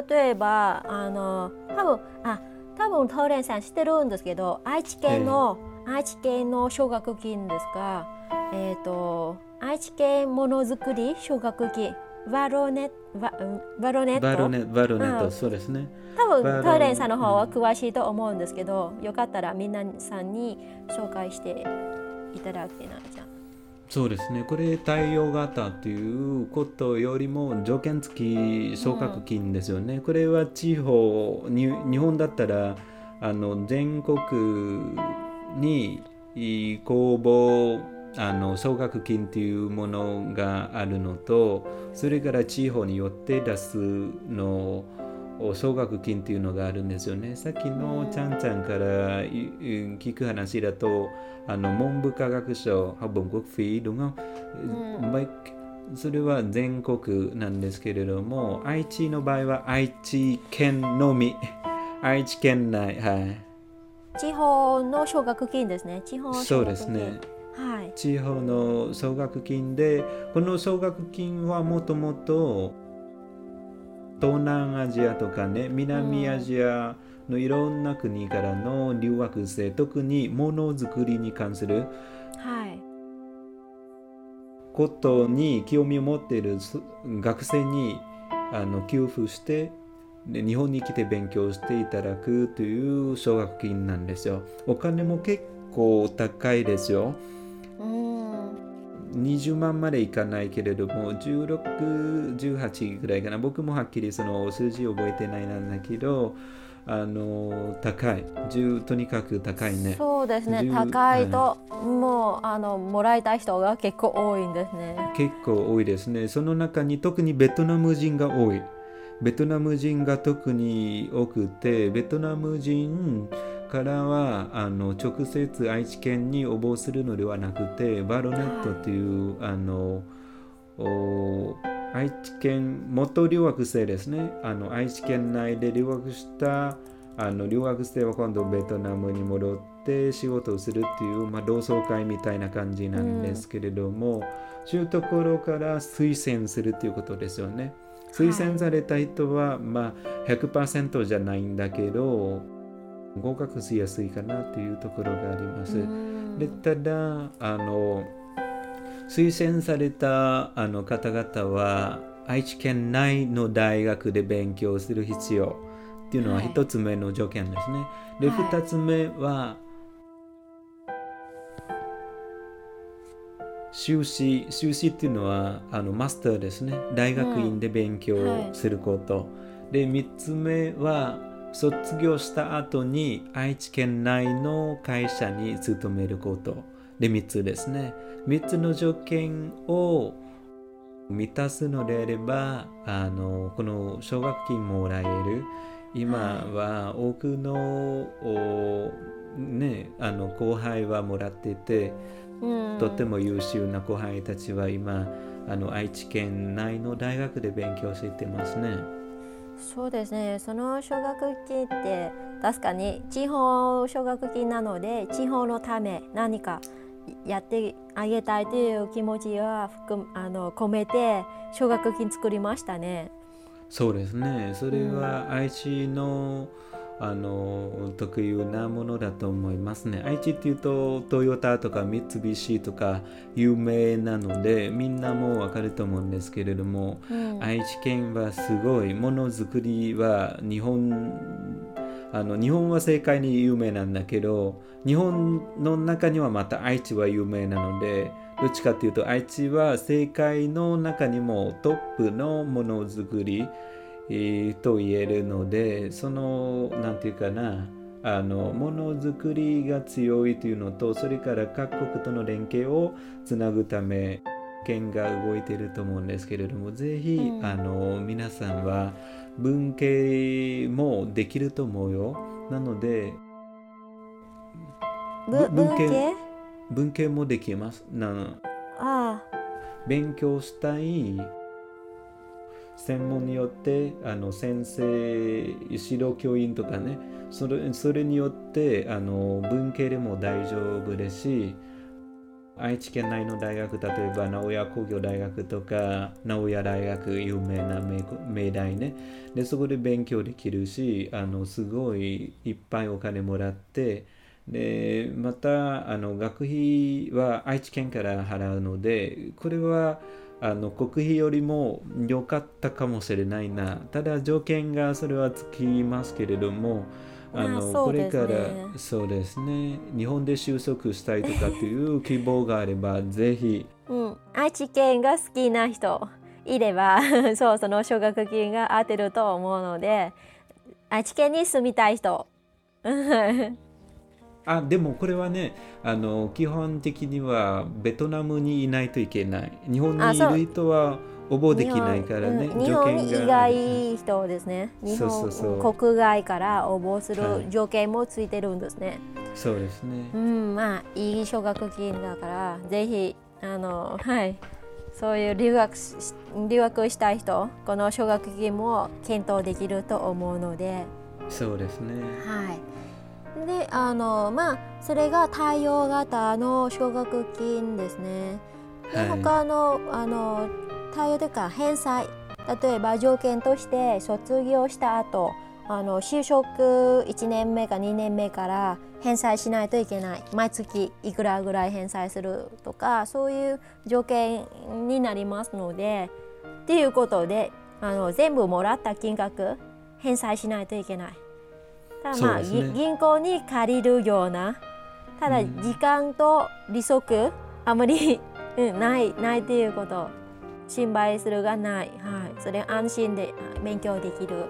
い、例えばあの多分あ多分トーレンさん知ってるんですけど愛知県の、愛知県の奨学金ですが、えっ、と愛知県ものづくり奨学金。バロネババロネット？バロネバロネット、うん。そうですね。多分トーレンさんの方は詳しいと思うんですけど、よかったらみんなさんに紹介していただけないじゃん。そうですね。これ対応型ということよりも条件付き奨学金ですよね。これは地方に日本だったらあの全国にい公募あの奨学金というものがあるのとそれから地方によって出すの奨学金っていうのがあるんですよね。さっきのちゃんちゃんから聞く話だと、あの文部科学省、ハボン国フィー、đúng không? それは全国なんですけれども、愛知の場合は愛知県のみ。[LAUGHS] 愛知県内、はい。地方の奨学金ですね。地方そうですね。はい、地方の奨学金で、この奨学金はもともと東南アジアとかね、南アジアのいろんな国からの留学生、うん、特にものづくりに関する、はい、ことに興味を持っている学生にあの給付して日本に来て勉強していただくという奨学金なんですよ。お金も結構高いですよ。20万までいかないけれども16、18ぐらいかな。僕もはっきりその数字覚えてないなんだけどあの高い。とにかく高いね。そうですね。高いと、もうあのもらいたい人が結構多いんですね。結構多いですね。その中に特にベトナム人が多い。ベトナム人が特に多くてベトナム人からはあの直接愛知県に応募するのではなくてバロネットという、あの愛知県元留学生ですねあの愛知県内で留学したあの留学生は今度ベトナムに戻って仕事をするっていう、まあ、同窓会みたいな感じなんですけれども、うん、そういうところから推薦するということですよね。推薦された人は、まあ、100%じゃないんだけど合格しやすいかなというところがあります。でただあの推薦されたあの方々は愛知県内の大学で勉強する必要っていうのは一つ目の条件ですね。はい、で二つ目は修士修士っていうのはあのマスターですね。大学院で勉強すること、うんはい、で3つ目は卒業した後に愛知県内の会社に勤めることで3つですね。3つの条件を満たすのであればあのこの奨学金もらえる。今は多くのね、あの後輩はもらっててとても優秀な後輩たちは今あの愛知県内の大学で勉強してますね。そうですねその奨学金って確かに地方奨学金なので地方のため何かやってあげたいという気持ちは含あの込めて奨学金作りましたね。そうですねそれは愛知の、うんあの特有なものだと思いますね。愛知っていうとトヨタとか三菱とか有名なのでみんなもわかると思うんですけれども、うん、愛知県はすごいものづくりは日本あの日本は世界に有名なんだけど日本の中にはまた愛知は有名なのでどっちかっていうと愛知は世界の中にもトップのものづくりと言えるのでその何て言うかなあのものづくりが強いというのとそれから各国との連携をつなぐため県が動いていると思うんですけれどもぜひ、うん、あの皆さんは文系もできると思うよ。なので文系文系？もできます。なあ。勉強したい専門によってあの先生指導教員とかねそれそれによってあの文系でも大丈夫ですし愛知県内の大学例えば名古屋工業大学とか名古屋大学有名な名大ねでそこで勉強できるしあのすごいいっぱいお金もらってでまたあの学費は愛知県から払うのでこれはあの国費よりも良かったかもしれないな。ただ条件がそれはつきますけれどもあの、ね、これからそうですね。日本で就職したいとかっていう希望があれば [LAUGHS] ぜひ、うん、愛知県が好きな人いれば [LAUGHS] そうその奨学金が当てると思うので愛知県に住みたい人あでもこれはねあの基本的にはベトナムにいないといけない日本にいる人は覚えできないからね、日本に以外人ですね。日本国外から応募する条件もついてるんですね。そうですね。うん、まあいい奨学金だからぜひあのはいそういう留学留学したい人この奨学金も検討できると思うので。そうですね。はい。であのまあそれが対応型の奨学金ですね。で、はい、他のあの対応というか返済例えば条件として卒業した後あの就職1年目か2年目から返済しないといけない毎月いくらぐらい返済するとかそういう条件になりますのでっていうことであの全部もらった金額返済しないといけない。ただまあ、ね、銀行に借りるようなただ時間と利息あまり、[LAUGHS] うん、ないないっていうこと心配するがない、はい、それ安心で勉強できる。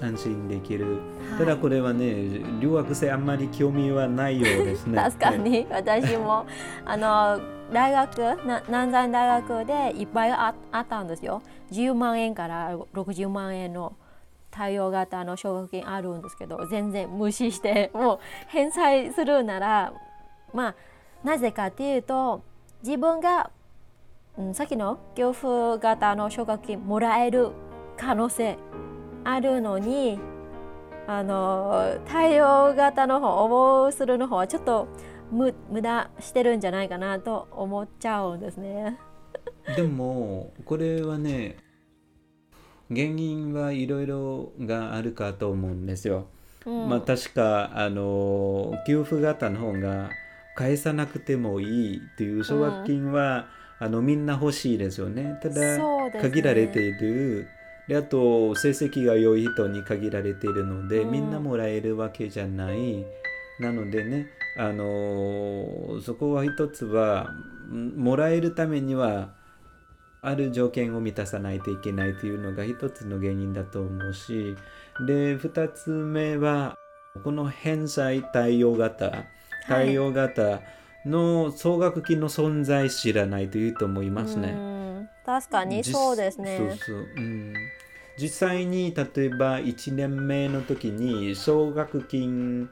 安心できる、はい、ただこれはね留学生あんまり興味はないようですね。[LAUGHS] 確かに。私も [LAUGHS] あの大学な南山大学でいっぱいああったんですよ。10万円から60万円の対応型の奨学金あるんですけど全然無視して [LAUGHS] もう返済するならまあなぜかっていうと自分が、うん、さっきの給付型の奨学金もらえる可能性あるのにあの対応型の方応募するの方はちょっと無無駄してるんじゃないかなと思っちゃうんですね。[LAUGHS] でもこれはね原因はいろいろがあるかと思うんですよ。うん、まあ確かあの給付型の方が返さなくてもいいという奨学金は、うん、あのみんな欲しいですよね。ただ、限られている。であと成績が良い人に限られているので、うん、みんなもらえるわけじゃない。なのでねあのそこは一つはもらえるためにはある条件を満たさないといけないというのが一つの原因だと思うしで二つ目はこの返済対応型対応型の総額金の存在知らないという人もいますね。確かにそうですね。そうそう、うん。実際に例えば1年目の時に奨学金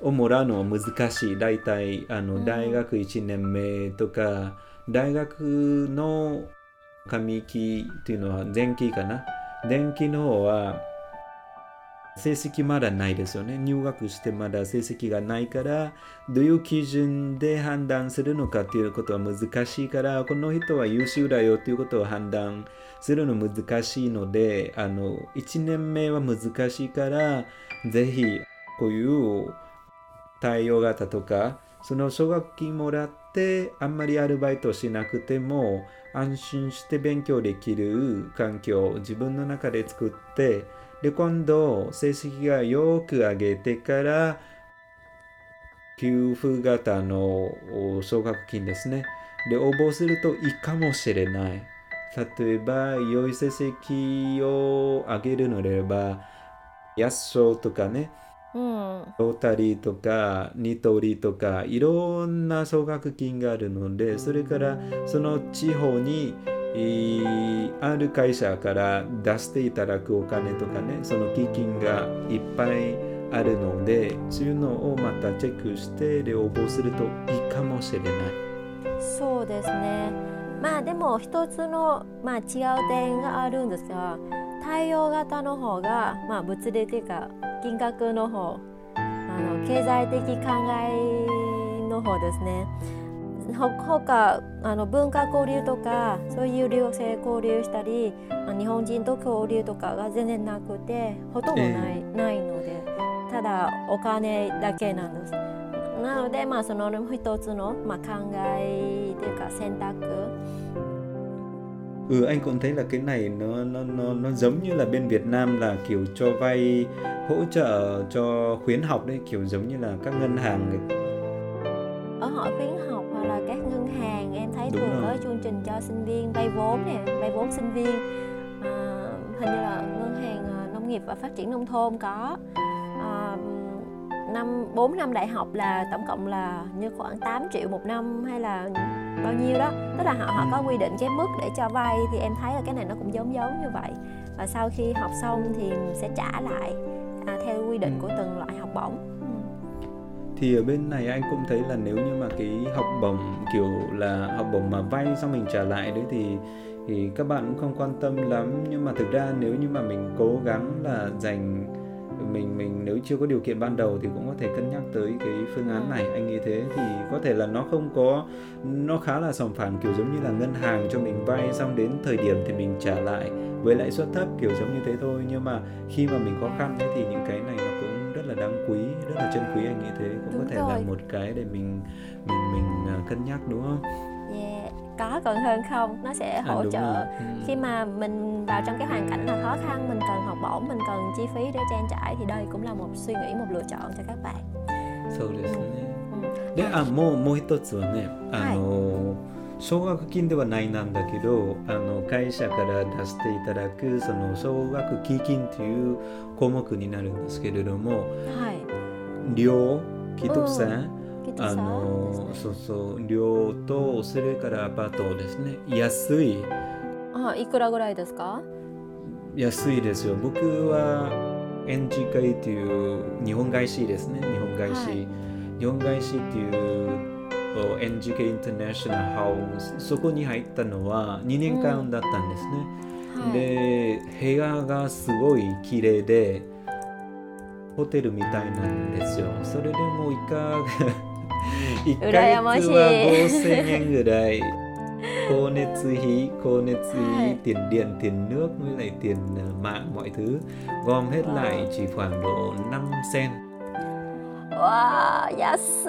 をもらうのは難しい。大体あの大学1年目とか、うん、大学の上期っていうのは前期かな？前期の方は成績まだないですよね。入学してまだ成績がないから、どういう基準で判断するのかということは難しいから、この人は優秀だよということを判断するの難しいので、あの、1年目は難しいから、ぜひ、こういう対応型とか、その奨学金もらって、あんまりアルバイトしなくても、安心して勉強できる環境を自分の中で作って、で、今度、成績がよく上げてから、給付型の奨学金ですね。で、応募するといいかもしれない。例えば、良い成績を上げるのであれば、安賞とかね、うん、ロータリーとかニトリとかいろんな奨学金があるのでそれからその地方にある会社から出していただくお金とかねその基金がいっぱいあるのでそういうのをまたチェックしてで応募するといいかもしれない。そうですね。まあでも一つの、まあ、違う点があるんですが対応型の方が、まあ、物理的か金額の方あの経済的考えの方ですねほかあの文化交流とかそういう留学生交流したり日本人と交流とかが全然なくてほとんどないえー、ないのでただお金だけなんです。なのでまあその一つの、まあ、考えというか選択 Ừ anh cũng thấy là cái này nó nó nó nó giống như là bên Việt Nam là kiểu cho vay hỗ trợ cho khuyến học đấy kiểu giống như là các ngân hàng ở hội khuyến học hoặc là các ngân hàng em thấy Đúng thường rồi. có chương trình cho sinh viên vay vốn nè vay vốn sinh viên. À, hình như là ngân hàng à, nông nghiệp và phát triển nông thôn có. À, năm 4 năm đại học là tổng cộng là như khoảng 8 triệu một năm hay là bao nhiêu đó. Tức là họ họ có quy định cái mức để cho vay thì em thấy là cái này nó cũng giống giống như vậy. Và sau khi học xong thì sẽ trả lại à, theo quy định Ừ. của từng loại học bổng. Ừ. thì ở bên này anh cũng thấy là nếu như mà cái học bổng kiểu là học bổng mà vay xong mình trả lại đấy thì thì các bạn cũng không quan tâm lắm. Nhưng mà thực ra nếu như mà mình cố gắng là dành mình mình nếu chưa có điều kiện ban đầu thì cũng có thể cân nhắc tới cái phương án này anh nghĩ thế thì có thể là nó không có nó khá là sòng phẳng kiểu giống như là ngân hàng cho mình vay xong đến thời điểm thì mình trả lại với lãi suất thấp kiểu giống như thế thôi nhưng mà khi mà mình khó khăn ấy, thì những cái này nó cũng rất là đáng quý rất là chân quý anh nghĩ thế cũng Đúng có thể là rồi. một cái để mình mình mình à, cân nhắc đúng không có còn hơn không nó sẽ À, hỗ đúng trợ rồi. Ừ. khi mà mình vào trong cái hoàn cảnh là khó khăn mình cần học bổng mình cần chi phí để trang trải thì đây cũng là một suy nghĩ một lựa chọn cho các bạn そうですね。うんで、あ、もうもう一つはね、あの、奨学金ではないなんだけど、あの会社から出していただくその奨学基金という項目になるんですけれども、はい寮、既得さ、きっとさ あの、そうそう、寮とそれからアパートですね。安い、あいくらぐらいですか？安いですよ。僕は NGK という日本外資ですね。日本外資。はい。日本外資っていうお NGK インターナショナルハウスそこに入ったのは2年間だったんですね、はい。で部屋がすごい綺麗でホテルみたいなんですよ。それでもいか1ヶ月羨ましいは5000円ぐらい。[LAUGHS] 光熱費光熱はい。phí tiền điện tiền nước với lại tiền ờ, mạng mọi thứ. Gom hết Wow. lại chỉ khoảng độ 5 sen わあ安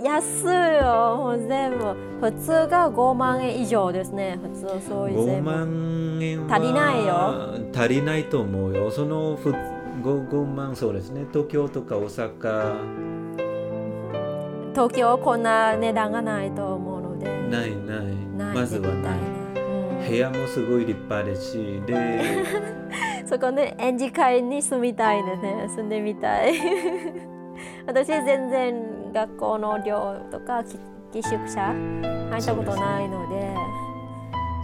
い安いよもう全部普通が5万円以上ですね普通そういう5全部万円は足りないよ足りないと思うよそのふ 5, 5万そうですね東京とか大阪東京こんな値段がないと思うので。ないない。ないまずはない。絶対ない。部屋もすごい立派ですしでうん、[LAUGHS] そこね演じ会に住みたいですね。住んでみたい。[LAUGHS] 私全然学校の寮とかき寄宿舎入ったことないので。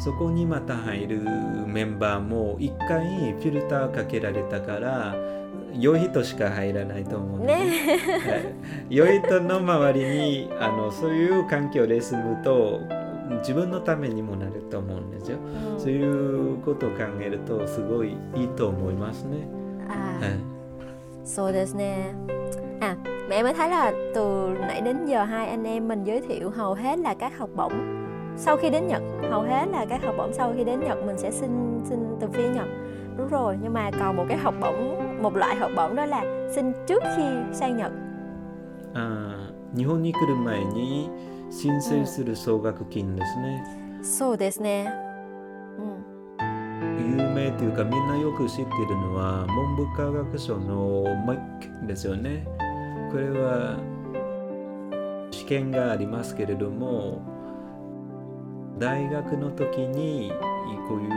そこにまた入るメンバーも1回フィルターかけられたから良い人しか入らないと思うのねはい良い人の周りにあのそういう環境で住むと自分のためにもなると思うんですよ。うんそういうことを考えるとすごいいいと思いますね。à, はい、 So this nè À mẹ mới thấy là từ nãy đến giờ hai anh em mình giới thiệu hầu hết là các học bổng sau khi đến Nhật hầu hết là các học bổng sau khi đến Nhật mình sẽ xin xin từ phía Nhật đúng rồi nhưng mà còn một cái học bổng một loại học bổng đó là xin trước khi sang Nhật あー日本に来る前に申請する奨学金ですね。そうですねうん有名というかみんなよく知っているのは文部科学省の MOIC ですよね。これは試験がありますけれども大学の時にこういう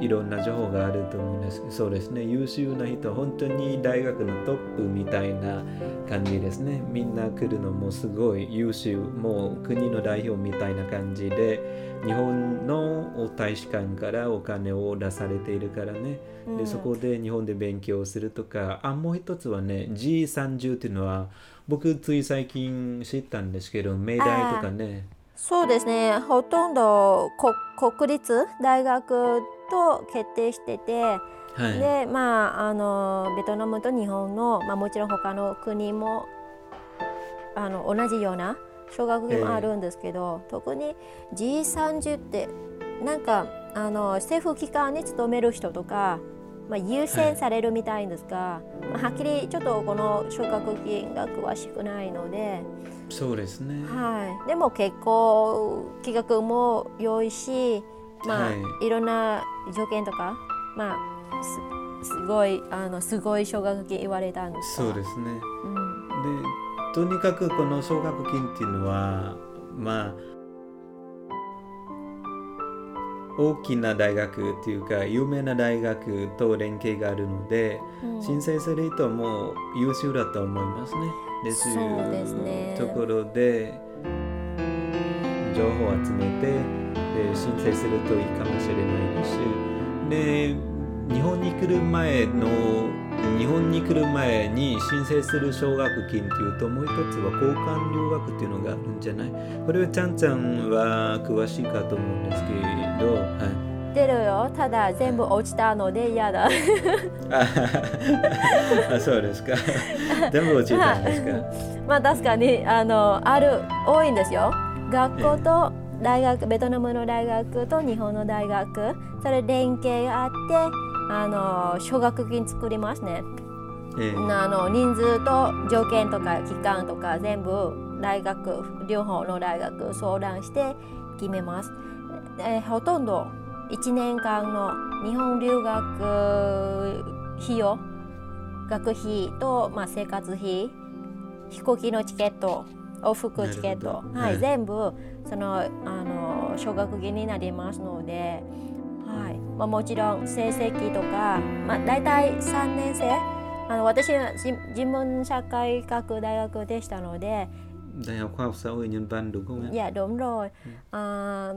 いろんな情報があると思うんですそうですね。優秀な人本当に大学のトップみたいな感じですね。みんな来るのもすごい優秀もう国の代表みたいな感じで日本の大使館からお金を出されているからね、うん。でそこで日本で勉強するとかあもう一つはね G30 っていうのは僕つい最近知ったんですけど明大とかね。そうですね。ほとんどこ国立？大学と決定しててはい。でまああのベトナムと日本の、まあ、もちろん他の国もあの同じような奨学金もあるんですけど、特に G30 ってなんかあの政府機関に勤める人とか、まあ、優先されるみたいんですが、まあ、はっきりちょっとこの奨学金が詳しくないので、そうですね。はい、でも結構企画も良いし、まあはい。い、ろんな条件とか、まあ、すすごいあのすごい奨学金言われたんですがそうですね。うん。でとにかくこの奨学金っていうのはまあ大きな大学っていうか有名な大学と連携があるので、うん。申請する人も優秀だと思いますね。ですそうですね。ところで情報を集めてで申請するといいかもしれないですで日本に来る前の日本に来る前に申請する奨学金っていうともう一つは交換留学っていうのがあるんじゃない？これはちゃんちゃんは詳しいかと思うんですけど、はい。出るよ。ただ全部落ちたので嫌だ。あそうですか。[LAUGHS] 全部落ちたんですか？まあ確かにあのある多いんですよ。学校と大学ベトナムの大学と日本の大学。それ連携があってあの奨学金作りますね、ええ。あの人数と条件とか期間とか全部大学両方の大学相談して決めます、えーほとんど1年間の日本留学費用学費と、まあ、生活費飛行機のチケット往復チケット、はいなるほど。うん全部そのあの奨学金になりますので、はいまあ、もちろん成績とか、まあ、大体3年生あの私はじ人文社会学大学でしたので Đại học Khoa học Xã hội Nhân văn đúng không ạ? dạ đúng rồi à,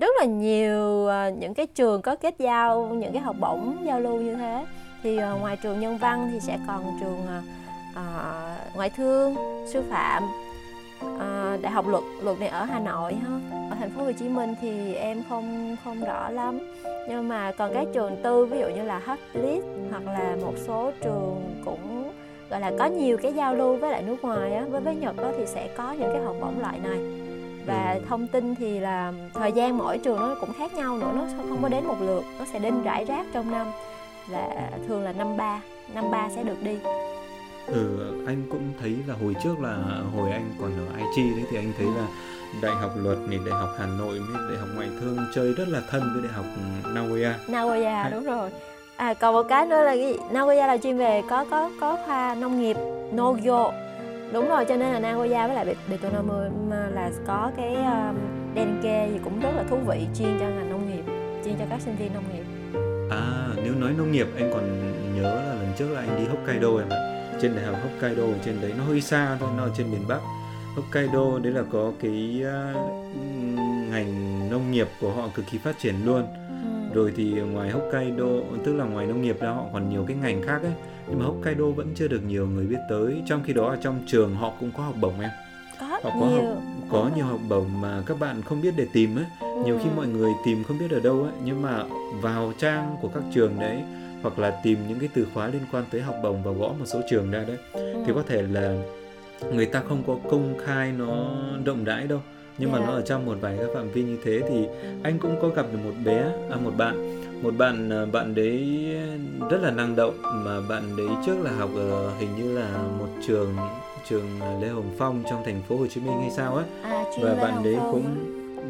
rất là nhiều à, những cái trường có kết giao những cái học bổng giao lưu như thế thì à, ngoài trường nhân văn thì sẽ còn trường à, à, ngoại thương sư phạm à, đại học luật luật này ở Hà Nội ha ở thành phố Hồ Chí Minh thì em không không rõ lắm. Nhưng mà còn các trường tư ví dụ như là Hublit hoặc là một số trường cũng gọi là có nhiều cái giao lưu với lại nước ngoài á với với Nhật á, thì sẽ có những cái học bổng loại này. Và Ừ. thông tin thì là thời gian mỗi trường nó cũng khác nhau nữa nó không có đến một lượt nó sẽ đến rải rác trong năm. Và thường là năm ba năm ba sẽ được đi Ừ, anh cũng thấy là hồi trước là hồi anh còn ở IT đấy thì anh thấy là Đại học Luật này, Đại học Hà Nội với Đại học Ngoại thương chơi rất là thân với Đại học Nagoya. Nagoya Hay- đúng rồi à còn một cái nữa là cái? Nagoya là chuyên về có có có khoa nông nghiệp Nogo đúng rồi cho nên là Nagoya với lại mà là có cái um, Denke gì cũng rất là thú vị chuyên cho ngành nông nghiệp chuyên cho các sinh viên nông nghiệp À, nếu nói nông nghiệp anh còn nhớ là lần trước là anh đi Hokkaido em ạ. Trên Đại học Hokkaido ở trên đấy nó hơi xa thôi, nó ở trên miền Bắc. Hokkaido đấy là có cái à, ngành nông nghiệp của họ cực kỳ phát triển luôn. ừ. Rồi thì ngoài Hokkaido, tức là ngoài nông nghiệp ra họ còn nhiều cái ngành khác ấy. Nhưng mà Hokkaido vẫn chưa được nhiều người biết tới. Trong khi đó ở trong trường họ cũng có học bổng em. có Họ có nhiều học, có nhiều học bổng mà các bạn không biết để tìm ấy. Nhiều khi Ừ. mọi người tìm không biết ở đâu ấy, nhưng mà vào trang của các trường đấy hoặc là tìm những cái từ khóa liên quan tới học bổng và gõ một số trường ra đấy. Ừ. thì có thể là người ta không có công khai nó rộng rãi đâu nhưng mà Dạ. nó ở trong một vài các phạm vi như thế thì anh cũng có gặp được một bé à, một bạn. Một bạn à, bạn đấy rất là năng động mà bạn đấy trước là học ở hình như là một trường trường Lê Hồng Phong trong thành phố Hồ Chí Minh hay sao á à, và Lê bạn Hồng đấy Phong cũng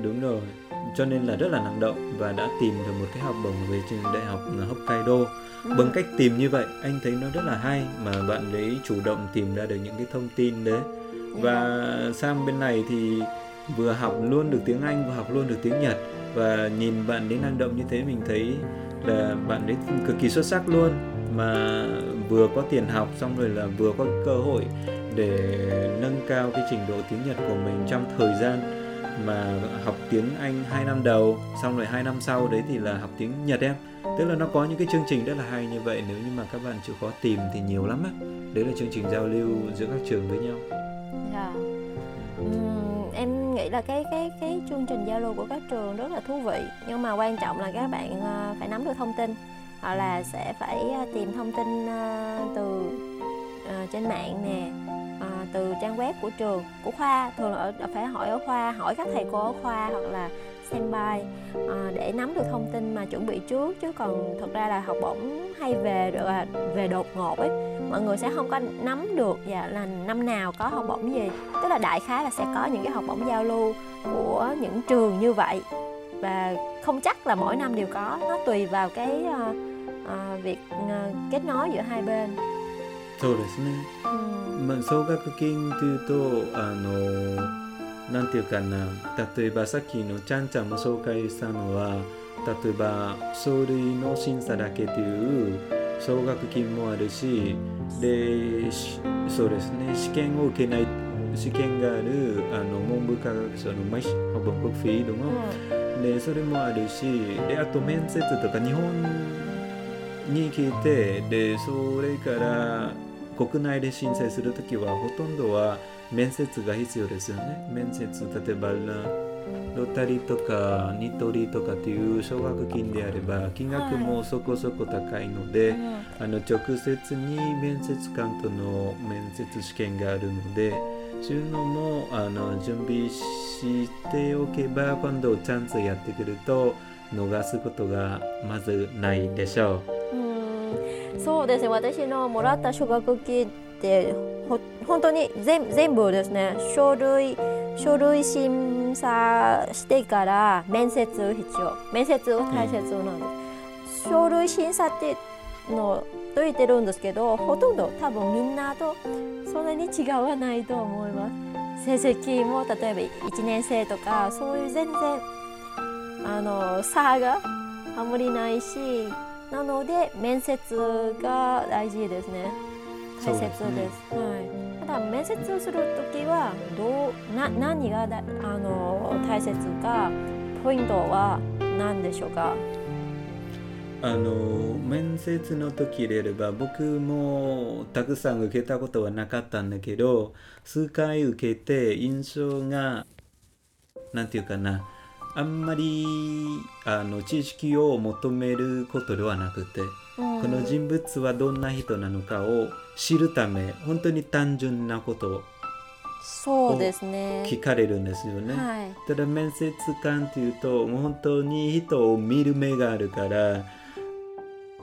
đúng rồi cho nên là rất là năng động và đã tìm được một cái học bổng về trường đại học Hokkaido Ừ. bằng cách tìm như vậy anh thấy nó rất là hay mà bạn đấy chủ động tìm ra được những cái thông tin đấy. Và sang bên này thì vừa học luôn được tiếng Anh vừa học luôn được tiếng Nhật. Và nhìn bạn đấy năng động như thế mình thấy là bạn đấy cực kỳ xuất sắc luôn. Mà vừa có tiền học xong rồi là vừa có cơ hội để nâng cao cái trình độ tiếng Nhật của mình trong thời gian mà học tiếng Anh 2 năm đầu xong rồi 2 năm sau đấy thì là học tiếng Nhật em tức là nó có những cái chương trình rất là hay như vậy nếu như mà các bạn chịu khó tìm thì nhiều lắm á. Đấy là chương trình giao lưu giữa các trường với nhau. Dạ. Ừm, em nghĩ là cái cái cái chương trình giao lưu của các trường rất là thú vị. Nhưng mà quan trọng là các bạn ờ, phải nắm được thông tin. Hoặc là sẽ phải ờ, tìm thông tin ờ, từ trên mạng nè từ trang web của trường của khoa. Thường là ở, phải hỏi ở khoa hỏi các thầy cô ở khoa hoặc là xem bài ờ, để nắm được thông tin mà chuẩn bị trước chứ còn thật ra là học bổng hay về rồi là về đột ngột ấy mọi người sẽ không có nắm được dạ là năm nào có học bổng gì tức là đại khái là sẽ có những cái học bổng giao lưu của những trường như vậy và không chắc là mỗi năm đều có nó tùy vào cái ờ, ờ, việc ờ, kết nối giữa hai bên そうですね Ừm, まあ、総額金というとあの なんていうかな例えばさっきのちゃんちゃんも紹介したのは例えば書類の審査だけという奨学金もあるしでしそうですね試験を受けない試験があるあの文部科学省のマイシ本国フィールドも、でそれもあるしであと面接とか日本に来てでそれから国内で申請するときはほとんどは面接が必要ですよね。面接例えばロタリとかニトリとかっていう奨学金であれば金額もそこそこ高いので、うん。あの直接に面接官との面接試験があるのでそういうのもあの準備しておけば今度チャンスやってくると逃すことがまずないでしょう。ん。そうですね。私のもらった奨学金ってほ本当に全部ですね書類書類審査してから面接必要面接大切なんです、書類審査ってのと言ってるんですけどほとんど多分みんなとそんなに違わないと思います。成績も例えば1年生とかそういう全然あの差があまりないしなので面接が大事ですね。大切です。ですね。はい、ただ面接する時はどうな何がだあの大切かポイントは何でしょうか？うあの面接の時であれば僕もたくさん受けたことはなかったんだけど数回受けて印象がなんていうかなあんまりあの知識を求めることではなくて、この人物はどんな人なのかを知るため本当に単純なことをそうですね。聞かれるんですよね。はい。ただ面接官っていうともう本当に人を見る目があるから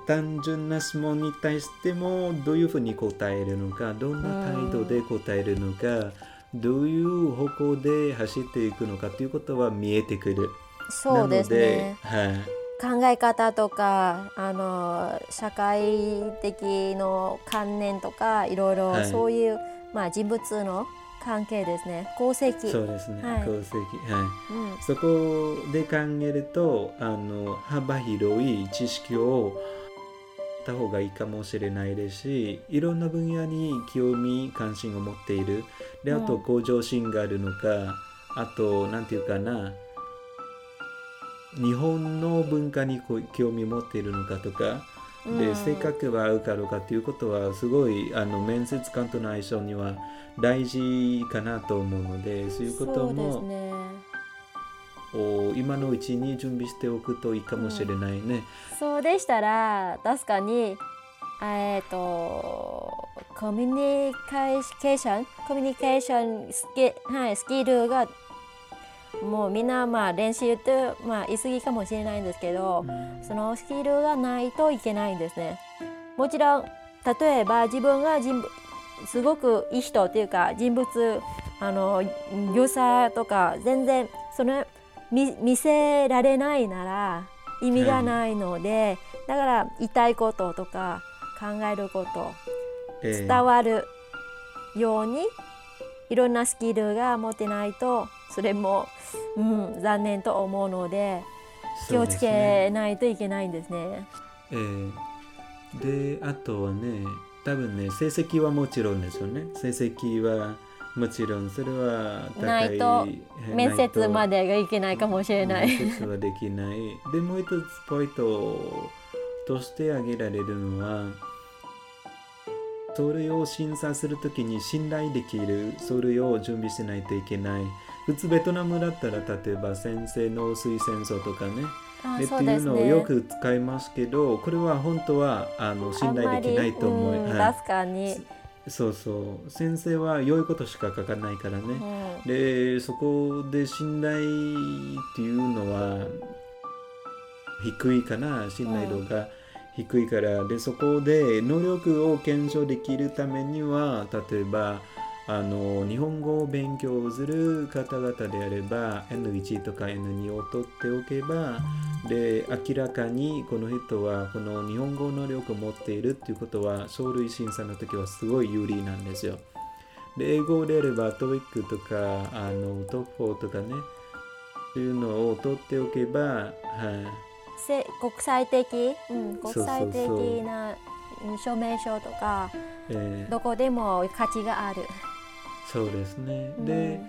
単純な質問に対してもどういうふうに答えるのかどんな態度で答えるのかどういう方向で走っていくのかということは見えてくる。そうですね。なので、はい。考え方とかあの社会的の観念とかいろいろはい。そういう、まあ、人物の関係ですね。功績。そうですね、はい。功績。はい。うん。そこで考えるとあの幅広い知識をた方がいいかもしれないですしいろんな分野に興味関心を持っている。であとうん向上心があるのかあとなんていうかな日本の文化に興味持っているのかとかで、うん。性格は合うかどうかということはすごいあの面接官との相性には大事かなと思うのでそういうことも今のうちに準備しておくといいかもしれないね。そうでしたら確かにえっとコミュニケーションコミュニケーションスキ,、はい、スキルがもうみんなまあ練習と、まあ、言い過ぎかもしれないんですけど、そのスキルがないといけないんですね。もちろん例えば自分が人物すごくいい人っていうか人物あの良さとか全然その見見せられないなら意味がないので、だから言いたいこととか考えることえー伝わるようにいろんなスキルが持ってないとそれも、うん、残念と思うので気をつけないといけないんですね。えーであとはね多分ね成績はもちろんですよね。成績はもちろんそれは高いないとえー面接まででがいけないかもしれない。面接はできないでもう一つポイントとして挙げられるのはそれを審査するときに信頼できるそれを準備しないといけない普通ベトナムだったら例えば先生の推薦書とかねあでって。いうのをよく使いますけどこれは本当はあの信頼できないと思う、あんまりうんはい確かに。そうそう。先生は良いことしか書かないからね、うん。でそこで信頼っていうのは低いかな。信頼度が低いから、でそこで能力を検証できるためには例えばあの日本語を勉強する方々であれば N1 とか N2 を取っておけばで明らかにこの人はこの日本語能力を持っているっていうことは書類審査の時はすごい有利なんですよ。で英語であれば TOEIC とかあの TOEFL とかねそういうのを取っておけば、はい、せ国際的、うん、国際的なうん証明書とかえーどこでも価値がある。そうですね。で、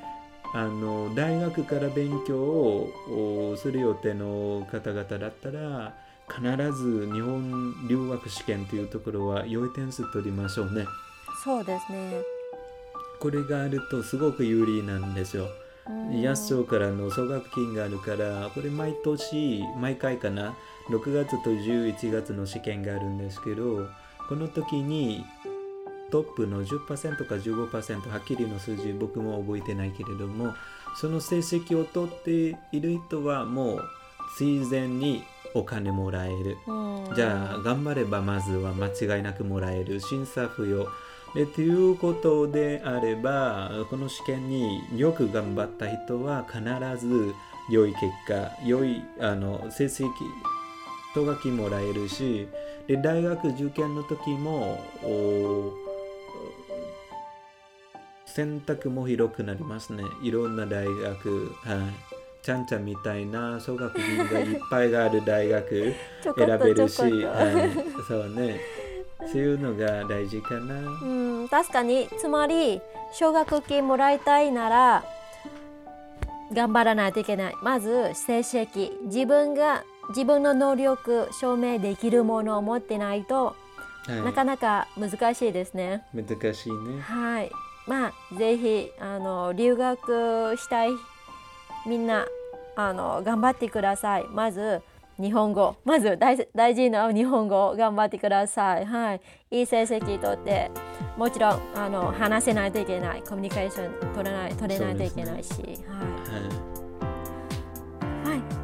あの大学から勉強をする予定の方々だったら必ず日本留学試験というところは良い点数取りましょうね。そうですね。これがあるとすごく有利なんですよ。安町からの奨学金があるからこれ毎年毎回かな6月と11月の試験があるんですけどこの時にトップの10%か15%はっきりの数字僕も覚えてないけれどもその成績を取っている人はもう自然にお金もらえる。じゃあ頑張ればまずは間違いなくもらえる。審査不要。でということであればこの試験によく頑張った人は必ず良い結果良いあの成績奨学金もらえるしで大学受験の時も選択も広くなりますねいろんな大学はいちゃんちゃんみたいな奨学金がいっぱいがある大学 [LAUGHS] 選べるし、はい、そうねそういうのが大事かな。うん、確かにつまり奨学金もらいたいなら頑張らないといけない。まず成績自分が自分の能力証明できるものを持ってないと、はい、なかなか難しいですね。難しいね。はい。まあぜひあの留学したいみんなあの頑張ってください。まず日本語。まず大事な日本語頑張ってください。はい、いい成績とってもちろんあの話せないといけない。コミュニケーション取れない取れないといけないし、ね、はい、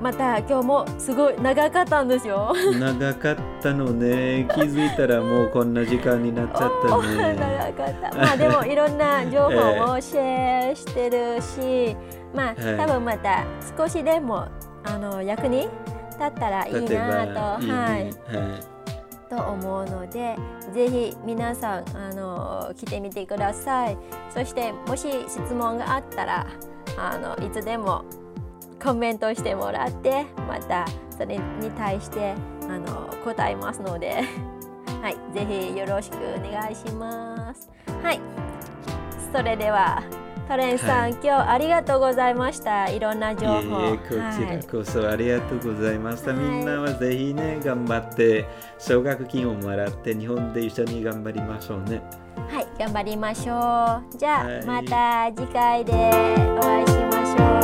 また今日もすごい長かったんですよ。[LAUGHS] 長かったのね。気づいたらもうこんな時間になっちゃったね。[LAUGHS] 長かった。まあ [LAUGHS] でもいろんな情報をシェアしてるし、まあ、多分また少しでもあの役にだったらいいなと、はい、と思うのでぜひ皆さんあの来てみてくださいそしてもし質問があったらあのいつでもコメントしてもらってまたそれに対してあの答えますので [LAUGHS] はいぜひよろしくお願いしますはいそれではカレンさん、はい、今日ありがとうございました。いろんな情報。こちらこそありがとうございました。はい、みんなはぜひね、頑張って奨学金をもらって日本で一緒に頑張りましょうね。はい、頑張りましょう。じゃあ、はい、また次回でお会いしましょう。